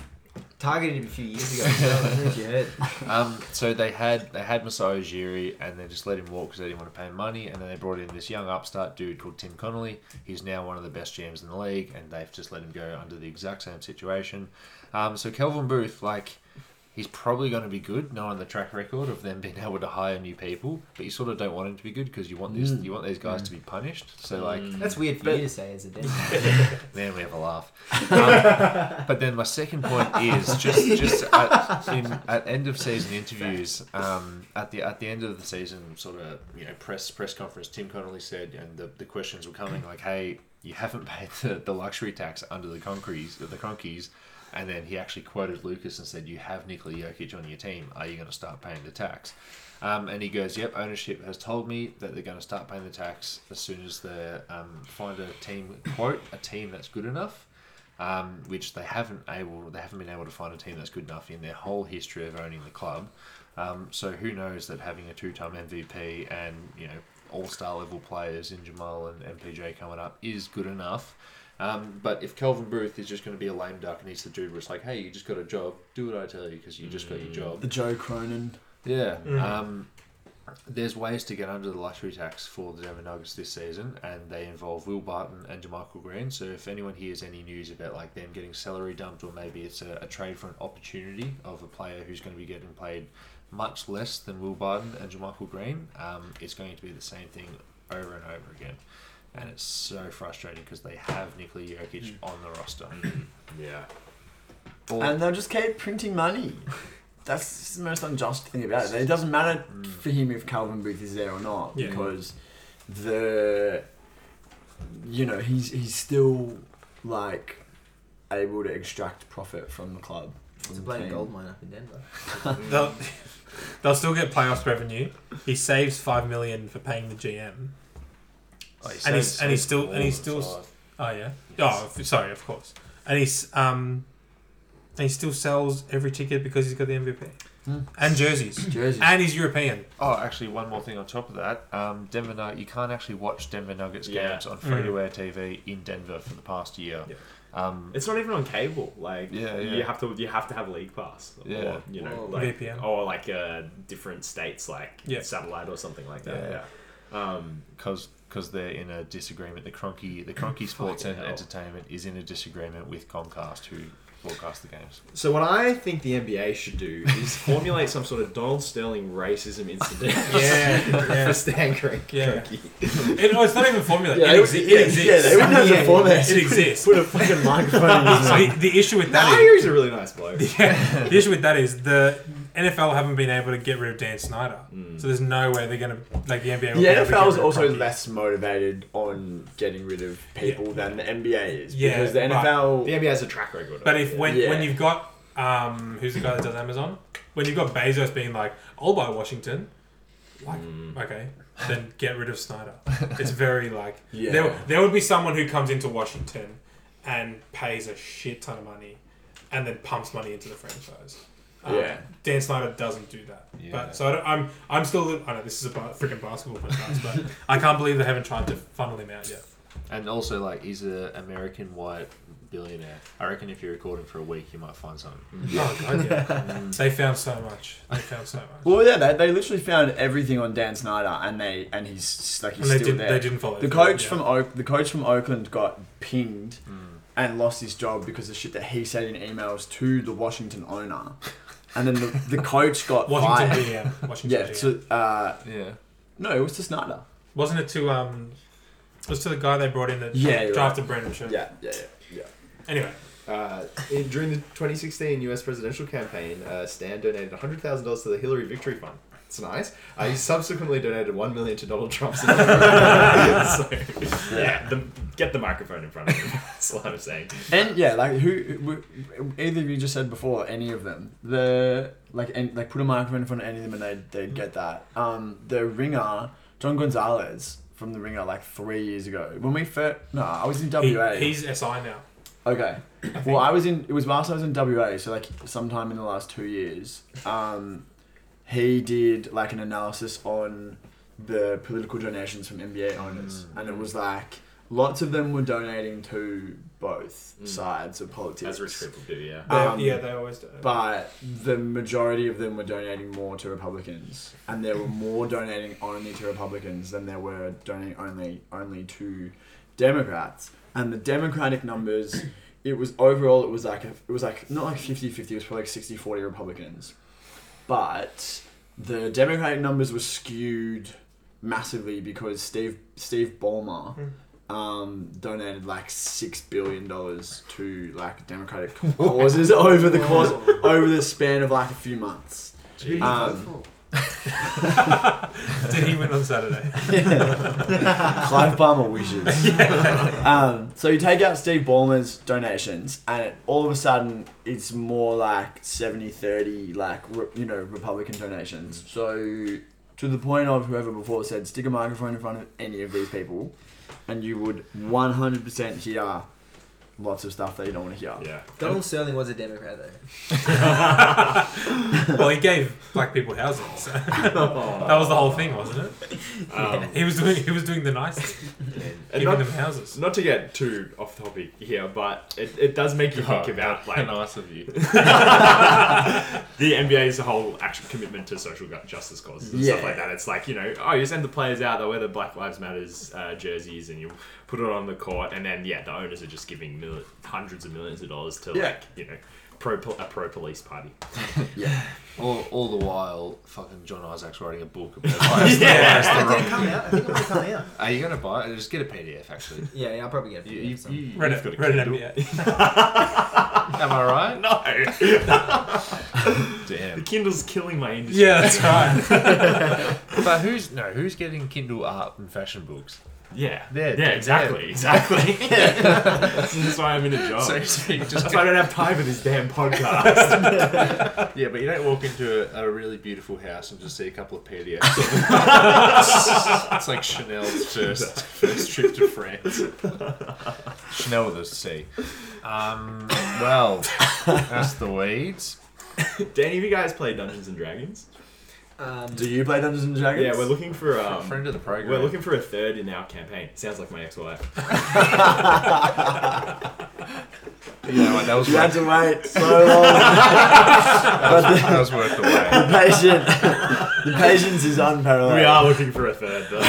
targeted him a few years ago. well. I don't know if you heard. Um, so they had they had Masai Ujiri and they just let him walk because they didn't want to pay him money. And then they brought in this young upstart dude called Tim Connelly. He's now one of the best GMs in the league, and they've just let him go under the exact same situation. Um, so Calvin Booth, like, he's probably going to be good, knowing the track record of them being [laughs] able to hire new people. But you sort of don't want him to be good because you want this, you want these guys to be punished. So like, That's weird for But- you to say as a Denver. then [laughs] [laughs] we have a laugh. Um, but then my second point is just just at, in, at end of season interviews, um, at the at the end of the season, sort of you know press press conference, Tim Connelly said, and the, the questions were coming like, "Hey, you haven't paid the, the luxury tax under the Conkeys, the Kroenkes." And then he actually quoted Lucas and said, "You have Nikola Jokic on your team. Are you going to start paying the tax?" Um, and he goes, "Yep, ownership has told me that they're going to start paying the tax as soon as they um, find a team quote a team that's good enough." Um, which they haven't able they haven't been able to find a team that's good enough in their whole history of owning the club. Um, so who knows that having a two-time MVP and you know all-star level players in Jamal and MPJ coming up is good enough. Um, but if Calvin Booth is just going to be a lame duck and he's the dude where it's like, hey, you just got a job, do what I tell you because you just got your job. The Joe Cronin. Yeah. Um, there's ways to get under the luxury tax for the Denver Nuggets this season, and they involve Will Barton and JaMychal Green. So if anyone hears any news about like them getting salary dumped, or maybe it's a, a trade for an opportunity of a player who's going to be getting paid much less than Will Barton and JaMychal Green, um, it's going to be the same thing over and over again. And it's so frustrating because they have Nikola Jokic hmm. on the roster. Hmm. [clears throat] Yeah. And they'll just keep printing money. [laughs] That's the most unjust thing about it. It doesn't matter hmm. for him if Calvin Booth is there or not Yeah. because the you know he's he's still like able to extract profit from the club. It's From a the bloody gold mine up in Denver. [laughs] They'll, they'll still get playoffs revenue. He saves five million for paying the GM. Oh, And he's- and he's still- and he's still- time. Oh yeah. Oh, sorry, of course. And he's um, and he still sells every ticket because he's got the MVP Hmm. and jerseys, [coughs] Jerseys. and he's European. Oh, actually, one more thing on top of that. Um, Denver Nug- you can't actually watch Denver Nuggets Yeah. games on free to air TV in Denver for the past year. Yeah. Um, It's not even on cable. Like Yeah, yeah. you have to you have to have league pass. Yeah. Or, you know, Whoa. like, VPN. or like uh, different states, like Yeah. satellite or something like that. Yeah. Yeah. Um, because they're in a disagreement. The Kroenke the [clears throat] Kroenke Sports and hell. Entertainment is in a disagreement with Comcast, who broadcast the games. so what I think the NBA should do is [laughs] formulate some sort of Donald Sterling racism incident. [laughs] [laughs] Yeah, yeah. for Stan Kroenke. Yeah. It, no, it's not even formula. Yeah, it, they- exi- it exists. yeah, they wouldn't have Yeah, format. It exists. Put a fucking microphone in his So the, the issue with that hear is, he's a really nice bloke. yeah, the issue with that is the NFL haven't been able to get rid of Dan Snyder. So there's no way they're gonna like the NBA. will The be able to NFL is also Kroenke. less motivated on getting rid of people than the NBA is. Yeah, because the NFL. The NBA has a track record. But if yeah. when Yeah. when you've got um who's the guy that does Amazon? When you've got Bezos being like, I'll buy Washington, like okay, then get rid of Snyder. It's very like [laughs] Yeah. there there would be someone who comes into Washington and pays a shit ton of money and then pumps money into the franchise. Um, Yeah. Dan Snyder doesn't do that. Yeah. But so I don't, I'm I'm still I know this is a ba- freaking basketball podcast, but [laughs] I can't believe they haven't tried to funnel him out yet. And also, like, he's an American white billionaire. I reckon if you record him for a week, you might find something. Oh god, yeah. [laughs] they found so much. They found so much. Well, yeah, they, they literally found everything on Dan Snyder, and they and he's like he's and they still did there. they didn't follow the coach yeah. from Oak, the coach from Oakland got pinged and lost his job because of shit that he said in emails to the Washington owner, and then the, the coach got Washington fired. GM. Washington Yeah, GM. so uh, Yeah. no, it was to Snyder. Wasn't it to um? It was to the guy they brought in that Yeah, you're drafted Brandon Scherff. Yeah, yeah, yeah, yeah. Anyway, Uh, in, during the 2016 U.S. presidential campaign, uh, Stan donated $100,000 to the Hillary Victory Fund. It's nice. Uh, he subsequently donated one million to Donald Trump's. [laughs] [laughs] so, yeah, the, get the microphone in front of him. [laughs] That's what I'm saying. And yeah, like who, who either of you just said before, any of them, the like, and, like put a microphone in front of any of them and they'd, they'd get that. Um, the ringer, John Gonzalez from the ringer, like three years ago when we first. No, I was in he, WA. he's SI now. okay. Well, I was in. It was whilst I was in WA, so like sometime in the last two years. Um, he did like an analysis on the political donations from NBA owners, and it was like lots of them were donating to both Mm. sides of politics. As rich people do, yeah. They- Um, yeah, they always do. But the majority of them were donating more to Republicans, and there were more donating only to Republicans than there were donating only only to Democrats. And the Democratic numbers, it was overall it was like a, it was like not like 50-50, it was probably like 60-40 Republicans. But the Democratic numbers were skewed massively because Steve Steve Ballmer um, donated like six billion dollars to like Democratic [laughs] [laughs] causes over the course over the span of like a few months. Um, [laughs] Did he win on Saturday? Clive Palmer wishes. um, so you take out Steve Ballmer's donations, and it, all of a sudden it's more like 70-30, like re, you know Republican donations. So to the point of whoever before said, stick a microphone in front of any of these people, and you would one hundred percent hear lots of stuff that you don't want to hear. Yeah. Donald Sterling was a Democrat though. [laughs] well, he gave black people housing. So [laughs] that was the whole thing, wasn't it? Um, He was doing he was doing the nice [laughs] thing, and giving not, them houses. not to get too off topic here, but it, it does make you think about like nice of you. the NBA's whole actual commitment to social justice causes and stuff like that. It's like you know, oh, you send the players out, they wear the Black Lives Matters uh, jerseys, and you put it on the court, and then yeah, the owners are just giving mil- hundreds of millions of dollars to Yeah. like you know, pro pol- a pro police party. [laughs] Yeah. all, all the while, fucking John Isaac's writing a book about [laughs] why it's the- Yeah. why the I think wrong- it come out. I think it might come out. [laughs] Are you gonna buy it? Just get a PDF. Actually, Yeah, yeah, I'll probably get it. you, you, so. you, Read you've it, got a read it Kindle. NBA. Am I right? No, the Damn. Kindle's killing my industry. Yeah, that's right. But who's no? Who's getting Kindle art and fashion books? Yeah. Yeah, Yeah. Exactly. Exactly. [laughs] [laughs] That's why I'm in a job. So, so you just That's why I don't have time for this damn podcast. [laughs] yeah, but you don't walk into a, a really beautiful house and just see a couple of PDFs. it's like Chanel's first first trip to France. Chanel with a C. Um, well, that's the weeds. Danny, have you guys played Dungeons and Dragons? Um, Do you play Dungeons and Dragons? Yeah, we're looking for um, Friend of the program. we're looking for a third in our campaign. Sounds like my ex-wife. [laughs] [laughs] You know what? That was You had worth, to wait so [laughs] long. but the, that was worth the wait. the patient, the patience is unparalleled. We are looking for a third, though.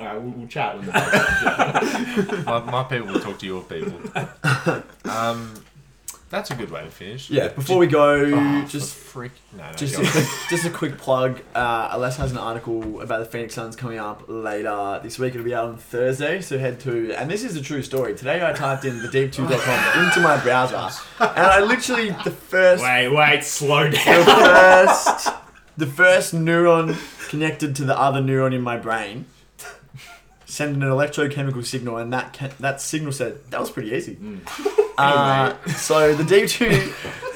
All right, we'll, we'll chat when the. My, my people will talk to your people. Um, that's a good way to finish. Yeah. Before we go, Oh, just for freak. No, no, Just go a, on. just a quick plug. Uh, Aless has an article about the Phoenix Suns coming up later this week. It'll be out on Thursday, so head to. And this is a true story. Today I typed in thedeep2.com [laughs] into my browser, and I literally the first, Wait, wait, slow the down. first, the first neuron connected to the other neuron in my brain sent an electrochemical signal, and that ca- that signal said that was pretty easy. Uh, [laughs] so the deep two,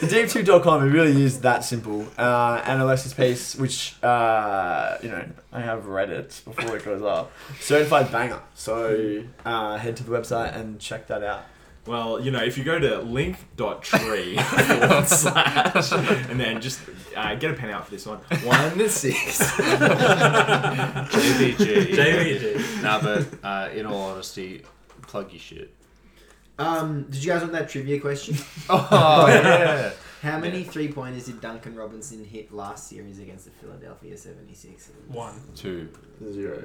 the deep2.com, it really is that simple. Uh, and Alexis piece, which uh, you know I have read it before it goes up, certified banger. So uh, head to the website and check that out. Well, you know, if you go to link.tree [laughs] forward slash, and then just uh, get a pen out for this one. One [laughs] six. JVG. JVG. Nah, but uh, in all honesty, plug your shit. Um, did you guys want that trivia question? [laughs] Oh yeah. [laughs] How many three pointers did Duncan Robinson hit last series against the Philadelphia 76ers? One. Two. Zero.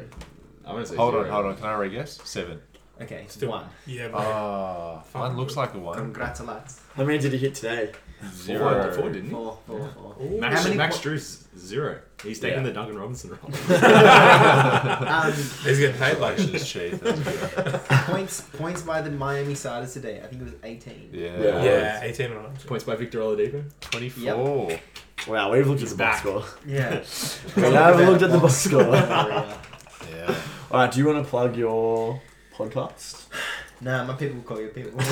I'm gonna say Hold zero. on, hold on. Can I re-guess? Seven. Okay, Still one. Yeah, mate. Ah, mine looks like a one. Congratulations. How many did he hit today? Zero. Four, four didn't he? Four, four, four. Max, How many Max po- Drews zero. He's taking Yeah. the Duncan Robinson role. Um, [laughs] He's getting paid like Collections chief. That's good. points points by the Miami Siders today. I think it was 18. Yeah. Yeah. Yeah, 18 on Points by Victor Oladipo. Twenty-four. Wow, we've looked at the box back. score. Yeah. [laughs] We have looked at the box score. All Yeah. right, do you want to plug your podcast? Nah, my people will call you people. [laughs] we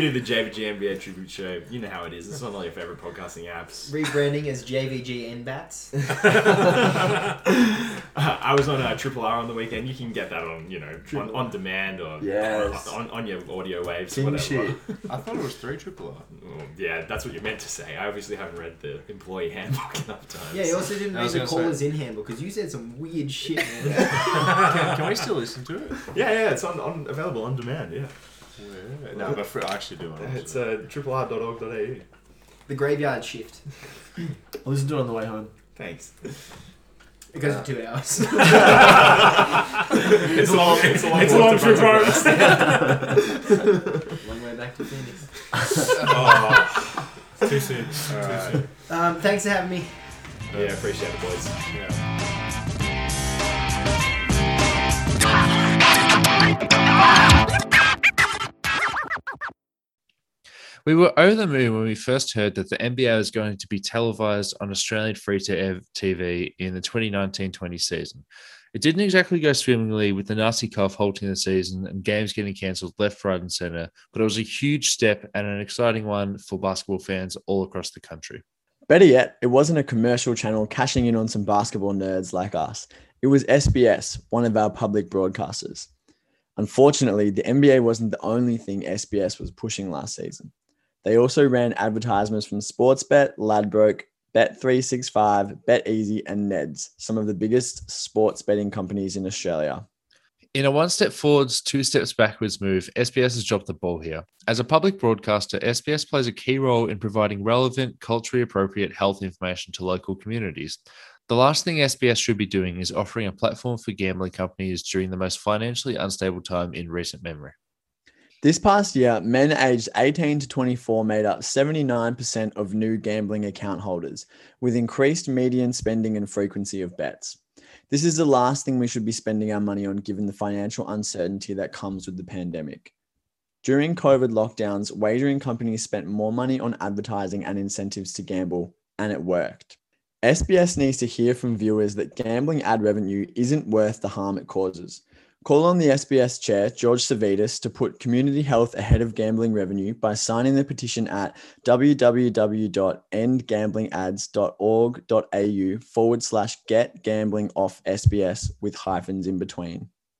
do the JVG NBA tribute show. You know how it is. It's one of your favorite podcasting apps. Rebranding as JVG NBATS. [laughs] [laughs] I was on a Triple R on the weekend. You can get that on, you know, on, on demand or Yes. on, on your audio waves, King whatever. shit. I thought it was three triple R. Well, yeah, that's what you meant to say. I obviously haven't read the employee handbook enough times. Yeah, you also didn't I read was the gonna say- callers in handbook because you said some weird shit, man. Can, can we still listen to it? yeah, yeah, it's on, on available on demand. Yeah, yeah. No, but for, I actually do want to it's listen. uh, triplr.org.au. the graveyard shift. I'll listen to it on the way home. Thanks. It goes for two hours. [laughs] It's a long, it's a long, It's a long trip home. Long way back to Phoenix. [laughs] Oh, too soon. Too Alright. soon. Um, thanks for having me. Yeah, appreciate it, boys. Yeah. We were over the moon when we first heard that the NBA was going to be televised on Australian free to air TV in the 2019 20 season. It didn't exactly go swimmingly with the nasty cough halting the season and games getting cancelled left, right, and centre, but it was a huge step and an exciting one for basketball fans all across the country. Better yet, it wasn't a commercial channel cashing in on some basketball nerds like us. It was SBS, one of our public broadcasters. Unfortunately, the NBA wasn't the only thing SBS was pushing last season. They also ran advertisements from Sportsbet, Ladbroke, Bet365, BetEasy, and Neds, some of the biggest sports betting companies in Australia. In a one step forwards, two steps backwards move, SBS has dropped the ball here. As a public broadcaster, SBS plays a key role in providing relevant, culturally appropriate health information to local communities. The last thing SBS should be doing is offering a platform for gambling companies during the most financially unstable time in recent memory. This past year, men aged 18 to 24 made up 79% of new gambling account holders, with increased median spending and frequency of bets. This is the last thing we should be spending our money on given the financial uncertainty that comes with the pandemic. During COVID lockdowns, wagering companies spent more money on advertising and incentives to gamble, and it worked. SBS needs to hear from viewers that gambling ad revenue isn't worth the harm it causes. Call on the SBS chair, George Savvides, to put community health ahead of gambling revenue by signing the petition at www.endgamblingads.org.au forward slash get gambling off SBS with hyphens in between.